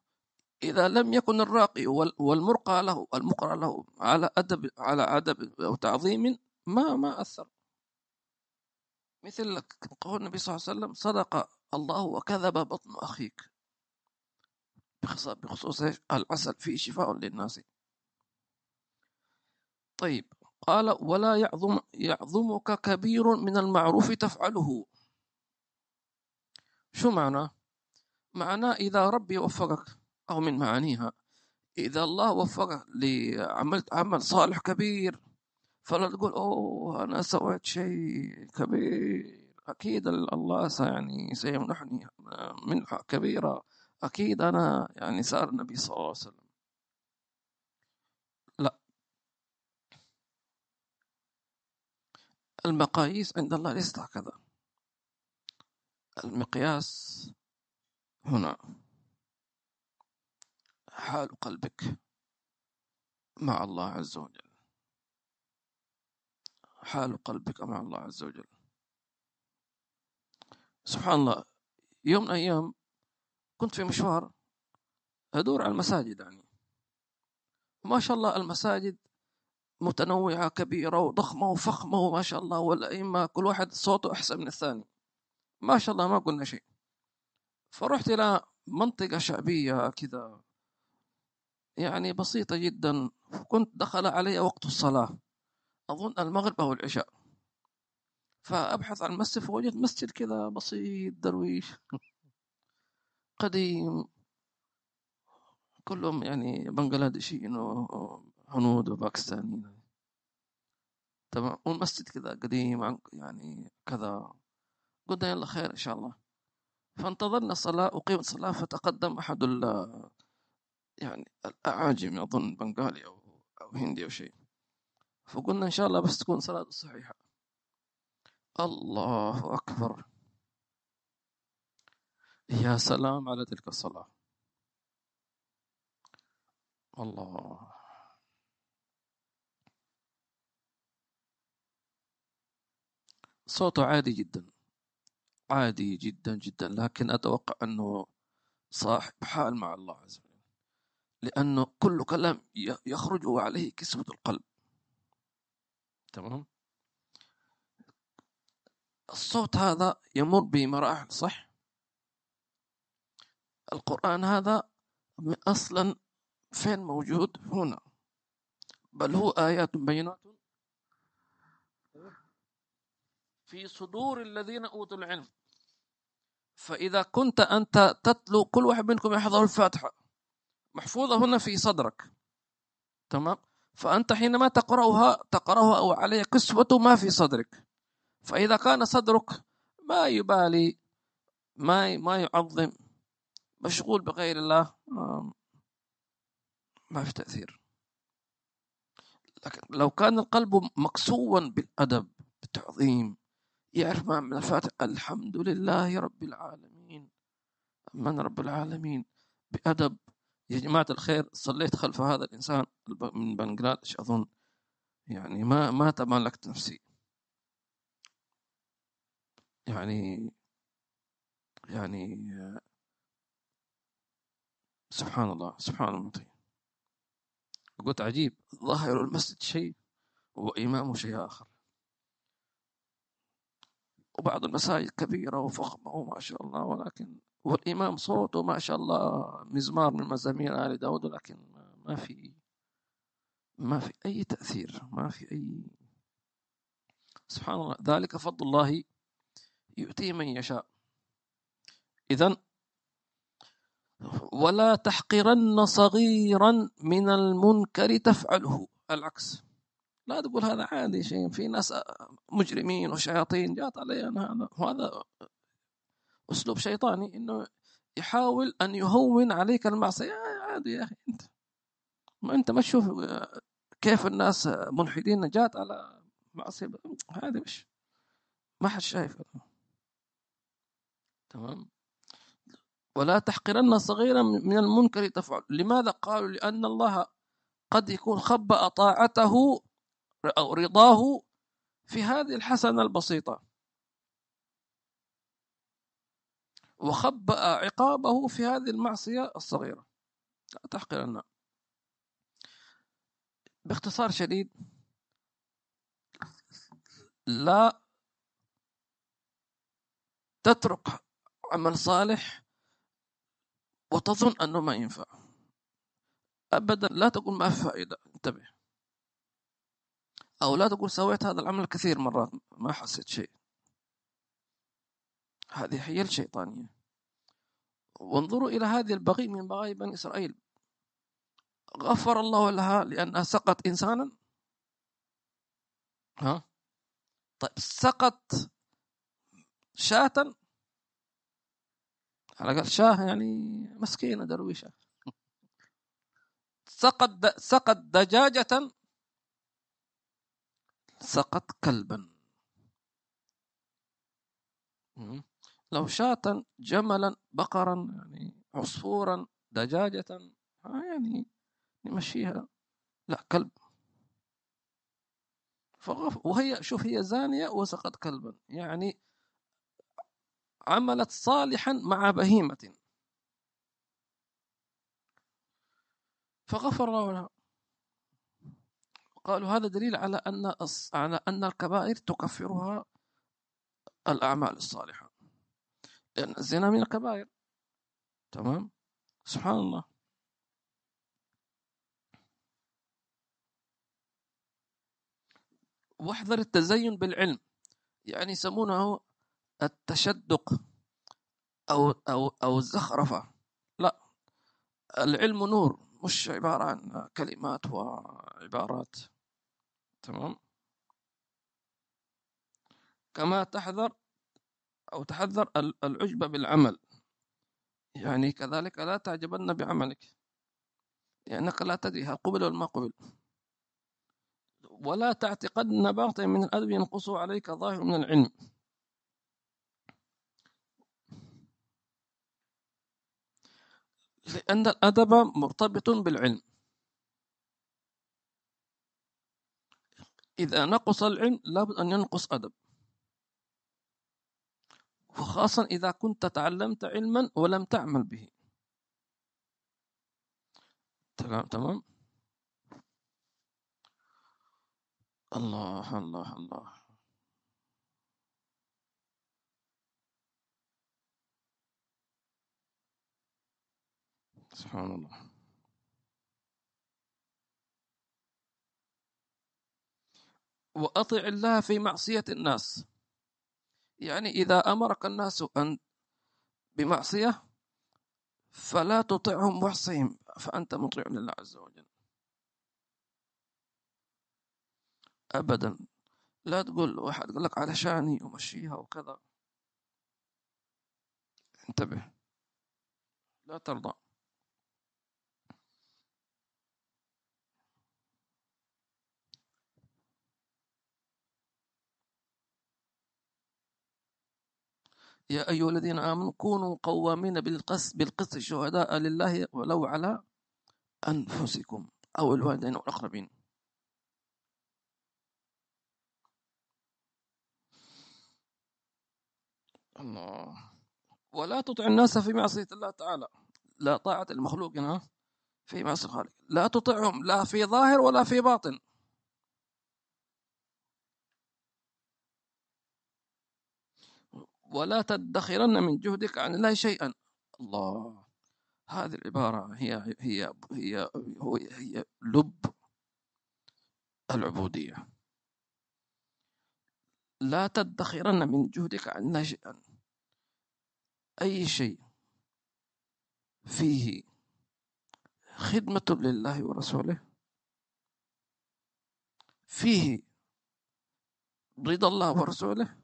إذا لم يكن الراقي والمرقى له المقرأ له على أدب على أدب أو تعظيم ما ما أثر. مثل قول النبي صلى الله عليه وسلم صدق الله وكذب بطن أخيك. بخصوص العسل فيه شفاء للناس. طيب. قال ولا يعظم يعظمك كبير من المعروف تفعله. شو معنى؟ معناه إذا ربي وفقك أو من معانيها. إذا الله وفقك لعملت عمل صالح كبير فلا تقول أوه أنا سويت شيء كبير. أكيد الله يعني سيمنحني منحة كبيرة. أكيد أنا يعني صار النبي صلى الله عليه وسلم المقاييس عند الله ليست هكذا. المقياس هنا. حال قلبك مع الله عز وجل. حال قلبك مع الله عز وجل. سبحان الله يوم من الأيام كنت في مشوار أدور على المساجد يعني. ما شاء الله المساجد متنوعة كبيرة وضخمة وفخمة وما شاء الله والأئمة كل واحد صوته أحسن من الثاني. ما شاء الله ما قلنا شيء. فرحت إلى منطقة شعبية كذا يعني بسيطة جدا. كنت دخل علي وقت الصلاة. أظن المغرب أو العشاء. فأبحث عن مسجد فوجدت مسجد كذا بسيط درويش قديم. كلهم يعني بنغلاديشيين هنود وباكستانيين. تمام؟ والمسجد كذا قديم يعني كذا. قلنا يلا خير إن شاء الله. فانتظرنا الصلاة أقيمت الصلاة فتقدم أحد ال يعني الأعاجم أظن بنغالي أو أو هندي أو شيء. فقلنا إن شاء الله بس تكون صلاة صحيحة. الله أكبر. يا سلام على تلك الصلاة. الله صوته عادي جدا. عادي جدا جدا. لكن أتوقع أنه صاحب حال مع الله عز وجل. لأنه كل كلام يخرج عليه كسبة القلب. تمام؟ الصوت هذا يمر بمراحل صح؟ القرآن هذا أصلا فين موجود؟ هنا. بل هو آيات بينات في صدور الذين أوتوا العلم. فإذا كنت أنت تتلو كل واحد منكم يحضر الفاتحة. محفوظة هنا في صدرك. تمام؟ فأنت حينما تقرأها تقرأها أو عليه قسوة ما في صدرك. فإذا كان صدرك ما يبالي ما ما يعظم مشغول بغير الله ما في تأثير. لكن لو كان القلب مكسوا بالأدب بالتعظيم يعرف من الفاتحة الحمد لله رب العالمين. من رب العالمين. بأدب. يا جماعة الخير صليت خلف هذا الإنسان من بنغلاديش أظن؟ يعني ما ما تمالكت نفسي. يعني يعني سبحان الله سبحان المطيع قلت عجيب. ظاهر المسجد شيء وإمامه شيء آخر. وبعض المساجد كبيرة وفخمة وما شاء الله ولكن والإمام صوته ما شاء الله مزمار من مزامير آل داود لكن ما في ما في أي تأثير ما في أي. سبحان الله ذلك فضل الله يؤتي من يشاء. إذا ولا تحقرن صغيرا من المنكر تفعله العكس. لا تقول هذا عادي شيء في ناس مجرمين وشياطين جات علي أنا هذا وهذا أسلوب شيطاني إنه يحاول أن يهون عليك المعصية. عادي يا أخي أنت ما أنت ما تشوف كيف الناس ملحدين جات على معصية. هذه مش ما حد شايف. تمام؟ ولا تحقرن صغيرا من المنكر تفعل. لماذا قالوا؟ لأن الله قد يكون خبأ طاعته أو رضاه في هذه الحسنة البسيطة. وخبأ عقابه في هذه المعصية الصغيرة. لا تحقرن باختصار شديد لا تترك عمل صالح وتظن أنه ما ينفع. أبدا لا تقول ما فائدة. انتبه. أو لا تقول سويت هذا العمل كثير مرات ما حسيت شيء. هذه حيل شيطانية. وانظروا إلى هذه البغي من بغايا بني إسرائيل. غفر الله لها لأنها سقط إنسانا؟ ها؟ طيب سقط شاة؟ على الأقل شاة يعني مسكينة درويشة. سقط سقط دجاجة؟ سقط كلبا. لو شاة جملا بقرا يعني عصفورا دجاجة يعني نمشيها. لا كلب. فغف وهي شوف هي زانية وسقط كلبا. يعني عملت صالحا مع بهيمة. فغفر الله لها. قالوا هذا دليل على أن على أن الكبائر تكفرها الأعمال الصالحة. لأن الزنا من الكبائر. تمام؟ سبحان الله. واحذر التزين بالعلم. يعني يسمونه التشدق أو أو أو الزخرفة. لا. العلم نور مش عبارة عن كلمات وعبارات. تمام؟ كما تحذر أو تحذر العجب بالعمل. يعني كذلك لا تعجبن بعملك. لأنك لا تدري هل قبل ولا ما قبل. ولا تعتقدن باطن من الأدب ينقص عليك ظاهر من العلم. لأن الأدب مرتبط بالعلم. إذا نقص العلم لابد أن ينقص أدب. وخاصة إذا كنت تعلمت علما ولم تعمل به. تمام تمام؟ الله الله الله. سبحان الله. وأطع الله في معصية الناس. يعني إذا أمرك الناس أن بمعصية فلا تطعهم وحصهم فأنت مطيع لله عز وجل. أبدا. لا تقول واحد يقول لك علشاني ومشيها وكذا. انتبه. لا ترضى. يا أيها الذين آمنوا كونوا قوامين بالقسط بالقسط شهداء لله ولو على أنفسكم أو الوالدين والأقربين. الله. ولا تطع الناس في معصية الله تعالى. لا طاعة المخلوق هنا في معصية الخالق. لا تطعهم لا في ظاهر ولا في باطن. ولا تدخرن من جهدك عن الله شيئا. الله. هذه العبارة هي هي هي هي, هي لب العبودية. لا تدخرن من جهدك عن الله شيئا. أي شيء فيه خدمة لله ورسوله فيه رضا الله ورسوله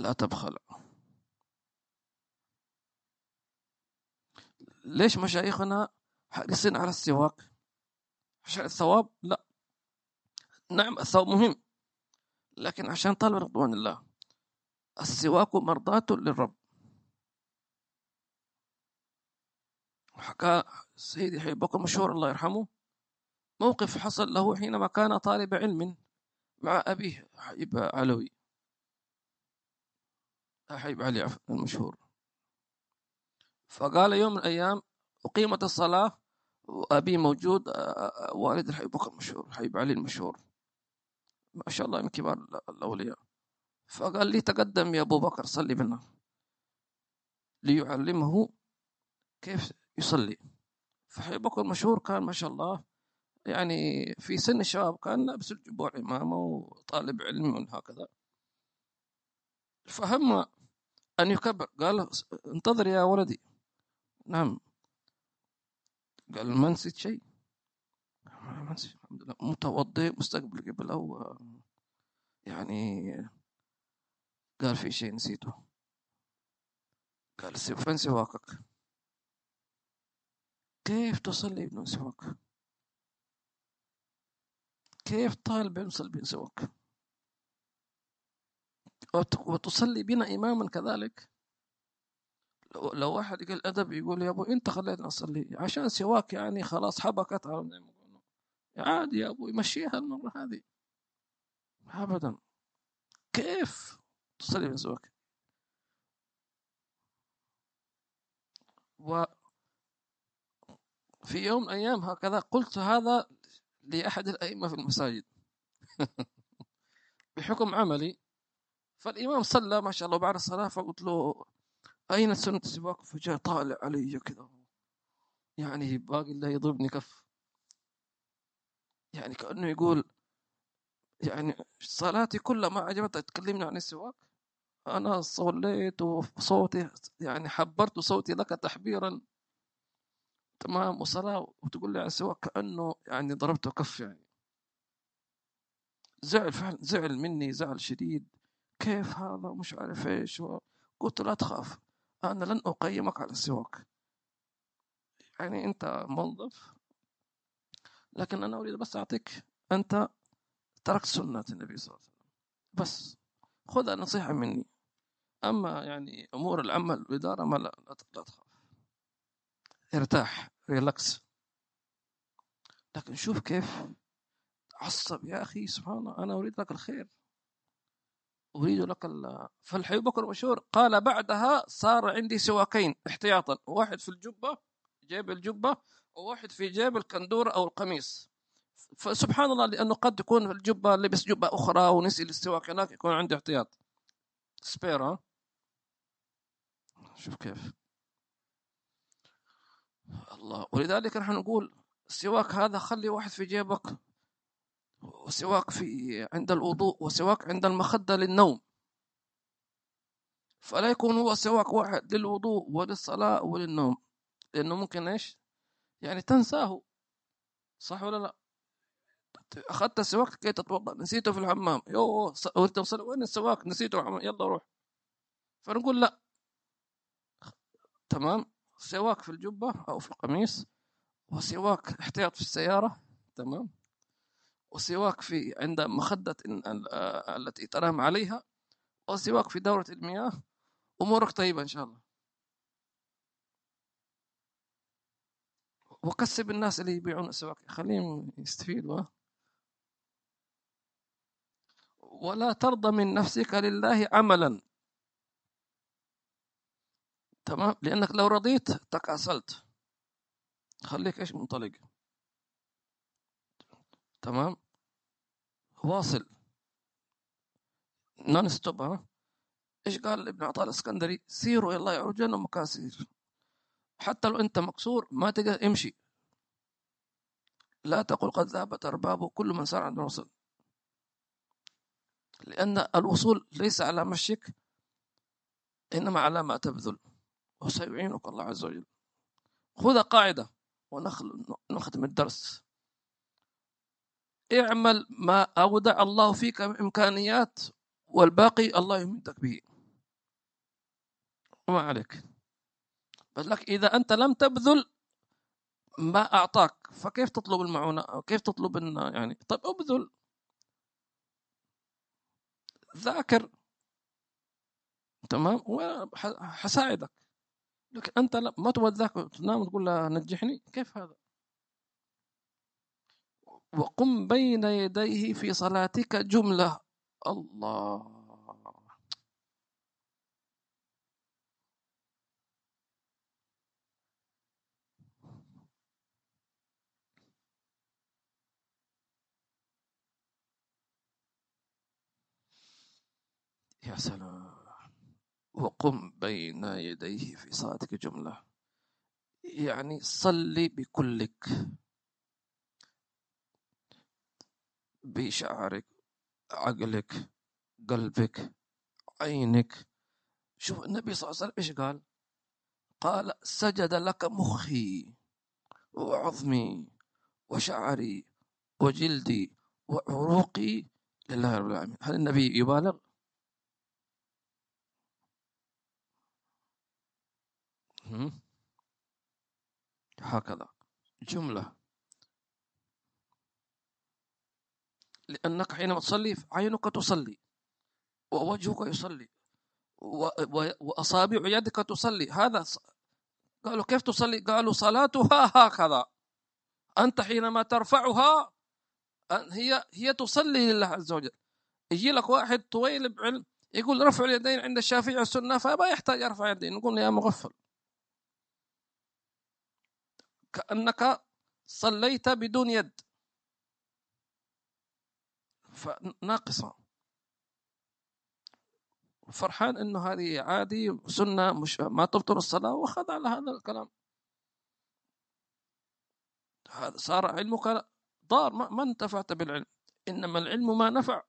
لا تبخل ليش مشايخنا حريصين على السواك عشان الثواب؟ لا. نعم الثواب مهم لكن عشان طلب رضوان الله. السواك مرضاة للرب. حكى سيدي حبك مشهور الله يرحمه موقف حصل له حينما كان طالب علم مع أبيه حبيب علوي. حبيب علي المشهور. فقال يوم من الأيام أقيمت الصلاة وأبي موجود والد الحبيب بكر المشهور حبيب علي المشهور. ما شاء الله من كبار الأولياء. فقال لي تقدم يا أبو بكر صلي بنا ليعلمه كيف يصلي. فحبيب بكر المشهور كان ما شاء الله يعني في سن الشباب كان لابس الجبوع إمامه وطالب علم وهكذا. فهم أن يكبر قال انتظر يا ولدي. نعم. قال ما نسيت شيء. ما نسيت الحمد لله. متوضئ مستقبل قبله يعني قال في شيء نسيته. قال فين سواكك كيف تصلي بدون سواك كيف طالب يصلي بدون سواك وتصلي بنا إماما كذلك. لو, واحد يقول أدب يقول يا أبو أنت خليتنا نصلي عشان سواك يعني خلاص حبكت عادي يا أبو يمشيها المرة هذه. أبدا. كيف تصلي من سواك؟ و في يوم من الأيام هكذا قلت هذا لأحد الأئمة في المساجد. <laughs> بحكم عملي فالإمام صلى ما شاء الله بعد الصلاة فقلت له أين سنة السواك فجاء طالع علي كذا يعني باقي الله يضربني كف. يعني كأنه يقول يعني صلاتي كلها ما عجبتك تكلمني عن السواك أنا صليت وصوتي يعني حبرت صوتي لك تحبيرا. تمام وصلاة وتقول لي عن السواك كأنه يعني ضربته كف يعني. زعل فعلا زعل مني زعل شديد. كيف هذا مش عارف إيش قلت لا تخاف أنا لن أقيمك على السواك يعني أنت موظف لكن أنا أريد بس أعطيك أنت تركت سنة النبي صلى الله عليه وسلم. بس خذها نصيحة مني. أما يعني أمور العمل والإدارة ما لا, لا تخاف. ارتاح ريلاكس لكن شوف كيف عصب يا أخي سبحان الله أنا أريد لك الخير. أريد لك ال... فالحي بكر مشهور قال بعدها صار عندي سواكين احتياطا واحد في الجبة جيب الجبة وواحد في جيب الكندور أو القميص. فسبحان الله لأنه قد تكون في الجبة لبس جبة أخرى ونسي السواك هناك يكون عندي احتياط. سبير شوف كيف. الله ولذلك نحن نقول السواك هذا خلي واحد في جيبك وسواك في عند الوضوء وسواك عند المخدة للنوم. فلا يكون هو سواك واحد للوضوء وللصلاة وللنوم. لأنه ممكن إيش؟ يعني تنساه. صح ولا لا؟ أخذت السواك كي تتوضأ. نسيته في الحمام. يوه وين السواك؟ نسيته الحمام. يلا روح. فنقول لا. تمام. سواك في الجبة أو في القميص وسواك احتياط في السيارة. تمام. وسواك في عند مخدة التي تنام عليها وسواك في دورة المياه أمورك طيبة إن شاء الله. وكسب الناس اللي يبيعون السواك خليهم يستفيدوا ولا ترضى من نفسك لله عملا. تمام؟ لأنك لو رضيت تكاسلت. خليك إيش منطلق. تمام؟ واصل. non stop ها؟ إيش قال ابن عطاء الإسكندري؟ سيروا إلى الله عرجا ومكاسير. حتى لو أنت مكسور ما تقدر امشي. لا تقل قد ذهبت أربابه كل من سار عند وصل لأن الوصول ليس على مشيك إنما على ما تبذل. وسيعينك الله عز وجل. خذ قاعدة ونختم الدرس. اعمل ما أودع الله فيك من إمكانيات والباقي الله يمدك به. وما عليك. بس لك إذا أنت لم تبذل ما أعطاك فكيف تطلب المعونة؟ كيف تطلب يعني؟ طيب أبذل. ذاكر. تمام؟ وحساعدك لكن أنت ما تبغى تذاكر تنام تقول له نجحني؟ كيف هذا؟ وقم بين يديه في صلاتك جملة. الله. يا سلام. وقم بين يديه في صلاتك جملة. يعني صلي بكلك. بشعرك عقلك قلبك عينك. شوف النبي صلى الله عليه وسلم إيش قال؟ قال سجد لك مخي وعظمي وشعري وجلدي وعروقي لله رب العالمين. هل النبي يبالغ؟ هكذا. جملة. لأنك حينما تصلي عينك تصلي ووجهك يصلي وأصابع يدك تصلي. هذا قالوا كيف تصلي؟ قالوا صلاتها هكذا. أنت حينما ترفعها هي هي تصلي لله عز وجل. يجي لك واحد طويل بعلم يقول رفع اليدين عند الشافعي والسنة فما يحتاج يرفع يدين. نقول يا مغفل. كأنك صليت بدون يد. فناقصة. فرحان إنه هذه عادي سنة مش ما تبطل الصلاة وأخذ على هذا الكلام. هذا صار علمك ضار ما انتفعت بالعلم. إنما العلم ما نفع.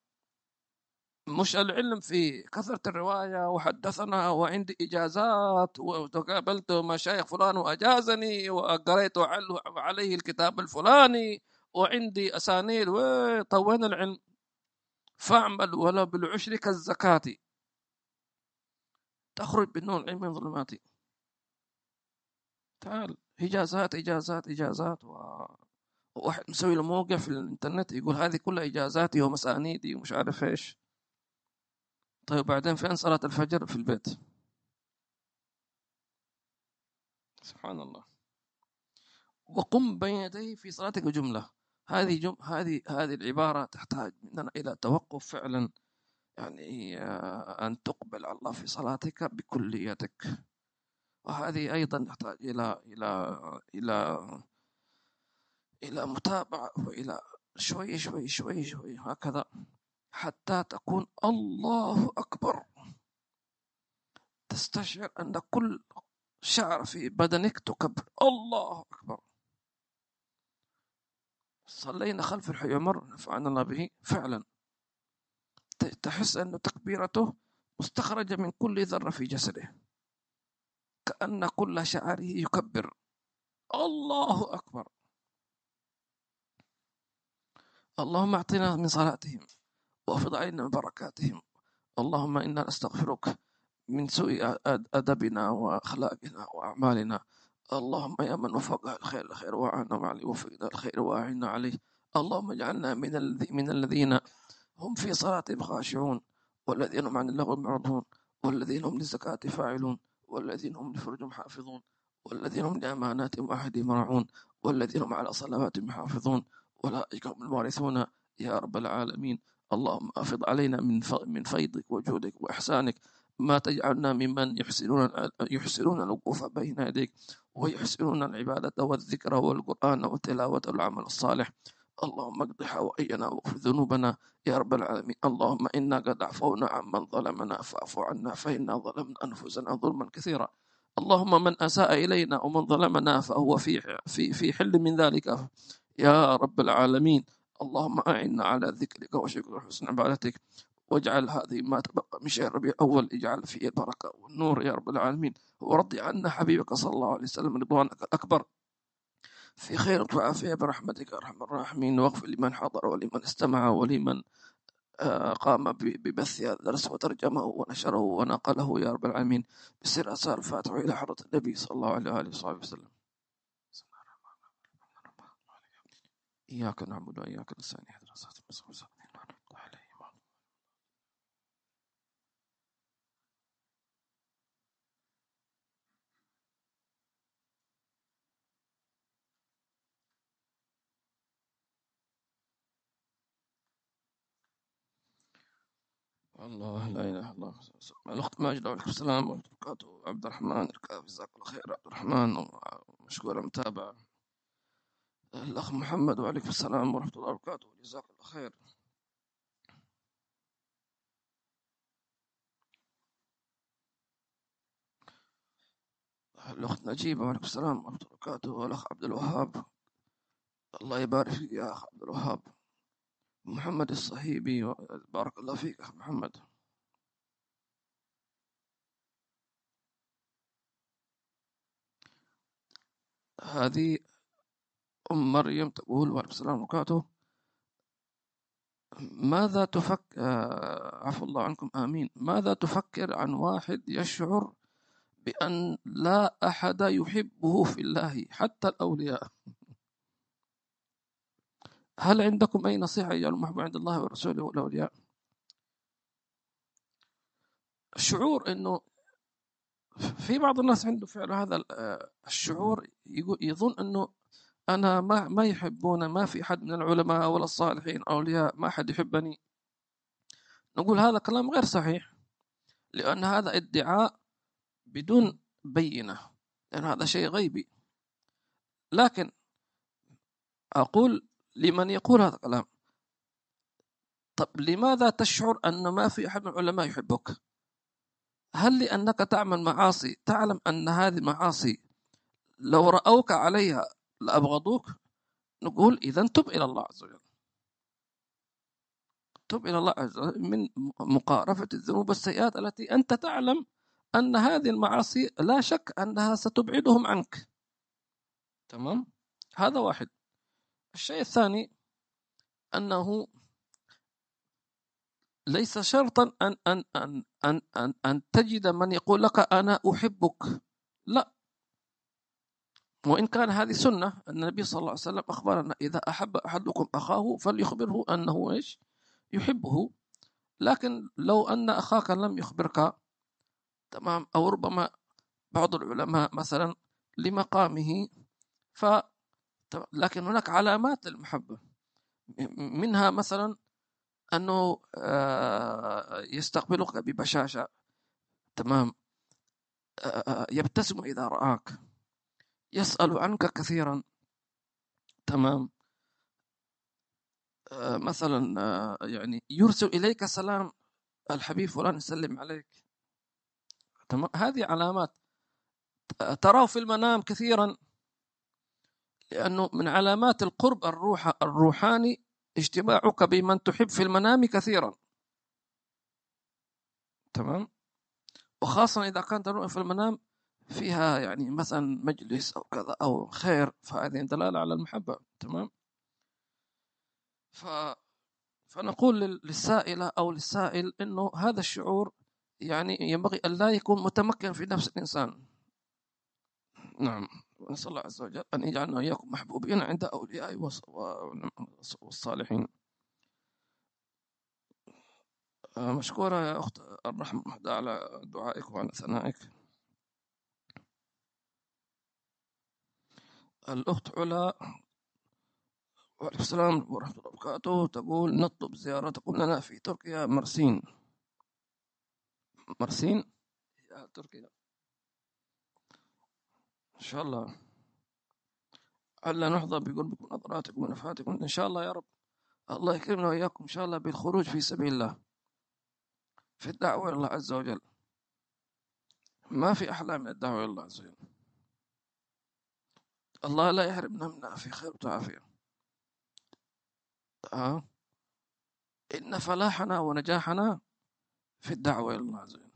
مش العلم في كثرة الرواية وحدثنا وعندي إجازات وتقابلت مشايخ فلان وأجازني وقريت عليه الكتاب الفلاني وعندي أسانيد. وطوين العلم؟ فاعمل ولا بالعشر كالزكاة. تخرج بالنور العلم من ظلماتي تعال إجازات إجازات إجازات. و... واحد مسوي له موقع في الإنترنت يقول هذه كلها إجازاتي ومسانيدي ومش عارف إيش. طيب بعدين فين صلاة الفجر؟ في البيت. سبحان الله. وقم بين يديه في صلاتك جملة هذه جم... هذه هذه العبارة تحتاج مننا إلى توقف فعلا يعني آه، أن تقبل الله في صلاتك بكليتك. وهذه أيضا تحتاج إلى إلى إلى إلى متابعة وإلى شوي شوي شوي شوي هكذا حتى تكون الله أكبر. تستشعر أن كل شعر في بدنك تكبر الله أكبر. صلينا خلف الحي عمر نفعنا الله به فعلا. تحس أن تكبيرته مستخرجة من كل ذرة في جسده. كأن كل شعره يكبر. الله أكبر. اللهم أعطنا من صلاتهم وأفض علينا من بركاتهم. اللهم إنا نستغفرك من سوء أدبنا وأخلاقنا وأعمالنا. اللهم يا من وفق الخير الخير وعنا مع وفقنا الخير وأعنا عليه. اللهم اجعلنا من من الذين هم في صلاتهم خاشعون والذين هم عن اللغو معرضون والذين هم للزكاة فاعلون والذين هم لفرجهم حافظون والذين هم لأماناتهم وعهدهم راعون والذين هم على صلواتهم يحافظون. أولئك هم الوارثون يا رب العالمين. اللهم أفض علينا من من فيضك وجودك وإحسانك. ما تجعلنا ممن يحسنون يحسنون الوقوف بين يديك ويحسنون العبادة والذكر والقرآن والتلاوة والعمل الصالح. اللهم اقض حوائجنا واغفر ذنوبنا يا رب العالمين. اللهم إنا قد عفونا عمن ظلمنا فاعف عنا فإنا ظلمنا أنفسنا ظلما كثيرا. اللهم من أساء إلينا ومن ظلمنا فهو في في في حل من ذلك. يا رب العالمين. اللهم أعنا على ذكرك وشكرك وحسن عبادتك. واجعل هذه ما تبقى من شهر ربيع الأول اجعل فيه البركة والنور يا رب العالمين. ورضي عنا حبيبك صلى الله عليه وسلم. رضوانك الأكبر. في خير وعافية برحمتك أرحم الراحمين. واغفر لمن حضر ولمن استمع ولمن آه، قام ببث هذا الدرس وترجمه ونشره ونقله يا رب العالمين. بسر أسار الفاتحة إلى حضرة النبي صلى الله عليه وآله وصحبه وسلم. إياك نعبد وإياك نستعين. اهدنا الصراط المستقيم. الله لا إله إلا الله. الأخت ماجد وعليكم السلام ورحمة الله وبركاته. عبد الرحمن جزاك الله خير. عبد الرحمن مشكور متابع. الأخ محمد وعليكم السلام ورحمة الله وبركاته. جزاك الله خير. الأخت نجيبة وعليكم السلام ورحمة الله وبركاته. والأخ عبد الوهاب. الله يبارك فيك يا أخ عبد الوهاب. محمد الصهيبي بارك الله فيك أخ محمد. هذه أم مريم تقول وعليكم السلام وبركاته ماذا تفكر آه، عفو الله عنكم آمين. ماذا تفكر عن واحد يشعر بأن لا أحد يحبه في الله حتى الأولياء؟ هل عندكم أي نصيحة يا المحب عند الله ورسوله والأولياء الشعور أنه في بعض الناس عنده فعل هذا آه، الشعور يظن أنه أنا ما ما يحبون ما في حد من العلماء ولا الصالحين أولياء ما حد يحبني. نقول هذا كلام غير صحيح لأن هذا ادعاء بدون بينة لأن هذا شيء غيبي. لكن أقول لمن يقول هذا الكلام؟ طب لماذا تشعر أن ما في أحد من العلماء يحبك؟ هل لأنك تعمل معاصي تعلم أن هذه المعاصي لو رأوك عليها لأبغضوك؟ نقول إذا تب إلى الله عز وجل. تب إلى الله عز وجل من مقارفة الذنوب والسيئات التي أنت تعلم أن هذه المعاصي لا شك أنها ستبعدهم عنك. تمام؟ هذا واحد. الشيء الثاني أنه ليس شرطا أن أن أن أن أن, أن تجد من يقول لك أنا أحبك. لا. وإن كان هذه سنة النبي صلى الله عليه وسلم أخبرنا إذا أحب أحدكم أخاه فليخبره أنه إيش؟ يحبه. لكن لو أن أخاك لم يخبرك تمام أو ربما بعض العلماء مثلا لمقامه ف؟ لكن هناك علامات للمحبة. منها مثلا أنه آه، يستقبلك ببشاشة تمام؟ آه، يبتسم إذا رآك. يسأل عنك كثيرا. تمام؟ آه، مثلا يعني يرسل إليك سلام الحبيب فلان يسلم عليك. تمام؟ هذه علامات. تراه في المنام كثيرا. لأنه من علامات القرب الروح الروحاني اجتماعك بمن تحب في المنام كثيرا. تمام؟ وخاصة إذا كانت الرؤيا في المنام فيها يعني مثلا مجلس أو كذا أو خير فهذه دلالة على المحبة. تمام؟ ف فنقول لل- للسائلة أو للسائل إنه هذا الشعور يعني ينبغي أن لا يكون متمكن في نفس الإنسان. نعم. ونسأل الله عز وجل أن يجعلنا وإياكم محبوبين عند و- والصالحين. آه، مشكورة يا أخت الرحمة على دعائك وعلى ثنائك. الأخت علا وعليكم السلام ورحمة الله وبركاته. تقول نطلب زيارتكم لنا في تركيا مرسين. مرسين؟ يا تركيا. إن شاء الله. ألا نحظى بقربكم ونظراتكم ونفحاتكم إن شاء الله يا رب. الله يكرمنا وإياكم إن شاء الله بالخروج في سبيل الله. في الدعوة إلى الله عز وجل. ما في أحلى من الدعوة إلى الله عز وجل. الله لا يحرمنا منها في خير وعافية آه. إن فلاحنا ونجاحنا في الدعوة إلى الله عز وجل.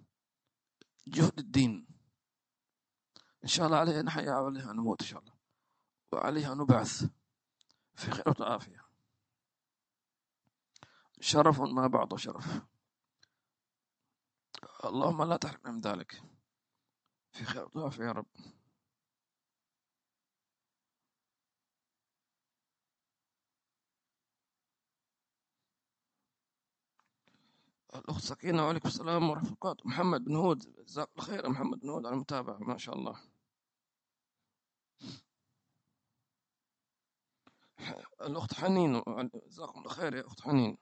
جهد الدين. إن شاء الله عليها نحيا وعليها نموت إن شاء الله. وعليها نبعث في خير وعافية شرف ما بعد شرف. اللهم لا تحرمنا من ذلك. في خير وعافية يا رب. الأخت سكينة وعليكم السلام ورحمة الله محمد بن هود جزاك الله خير. محمد بن هود على المتابعة ما شاء الله. الأخت حنين جزاكم الله خير يا أخت حنين.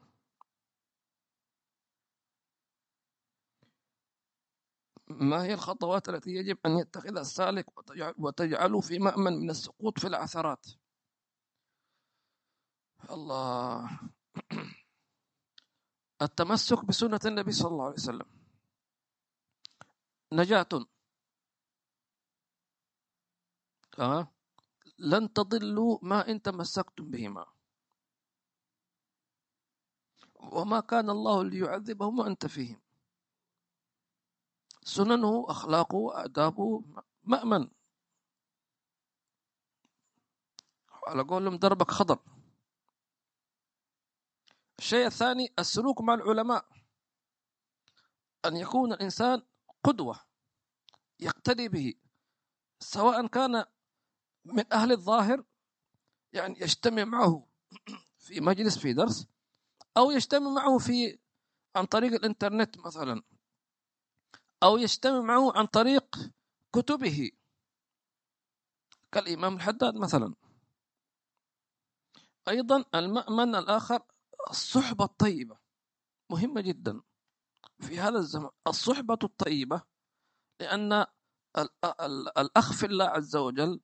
ما هي الخطوات التي يجب أن يتخذها السالك وتجعل- وتجعله في مأمن من السقوط في العثرات؟ الله. <clears throat> التمسك بسنة النبي صلى الله عليه وسلم. نجاة. آه. لن تضلوا ما إن تمسكتم بهما. وما كان الله ليعذبهم وأنت فيهم. سننه أخلاقه آدابه مأمن. على قولهم دربك خضر. الشيء الثاني السلوك مع العلماء. أن يكون الإنسان قدوة يقتدي به. سواء كان من أهل الظاهر يعني يجتمع معه <clears throat> في مجلس في درس أو يجتمع معه في عن طريق الإنترنت مثلا أو يجتمع معه عن طريق كتبه كالإمام الحداد مثلا. أيضا المأمن الآخر الصحبة الطيبة مهمة جدا في هذا الزمن. الصحبة الطيبة لأن ال- ال- الأخ في الله عز وجل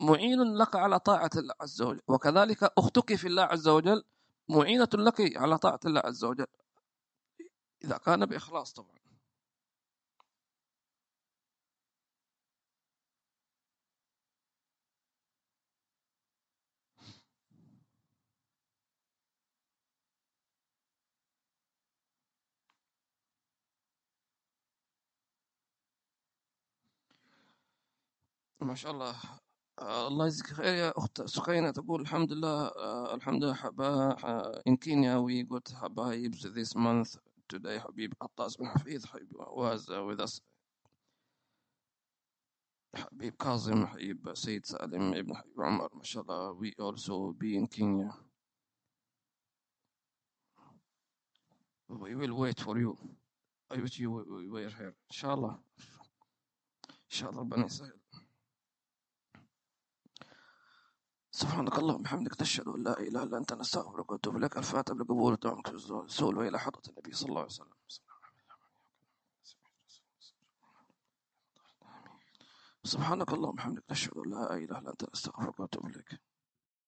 معين لك على طاعة الله عز وجل. وكذلك أختك في الله عز وجل معينة لك على طاعة الله عز وجل. إذا كان بإخلاص طبعا. ما شاء الله. الله يجزيك خير يا أخت سكينة تقول الحمد لله آه، الحمد لله حبا آه، in Kenya we got حبايبs this month today عطاس بن حفيظ حبيب was uh, with us. حبيب سيد سالم ابن حبيب عمر ما شاء الله. we also be in Kenya. We will wait for you. I wish you were here. الله. إن شاء الله ربنا يسهل. سبحانك اللهم وبحمدك نشهد أن لا إله إلا أنت نستغفرك ونتوب إليك. الفاتحه لقبول دعائك الرسول وإلى حضرة النبي صلى الله عليه وسلم. سبحانك اللهم وبحمدك نشهد أن لا إله إلا أنت نستغفرك ونتوب إليك.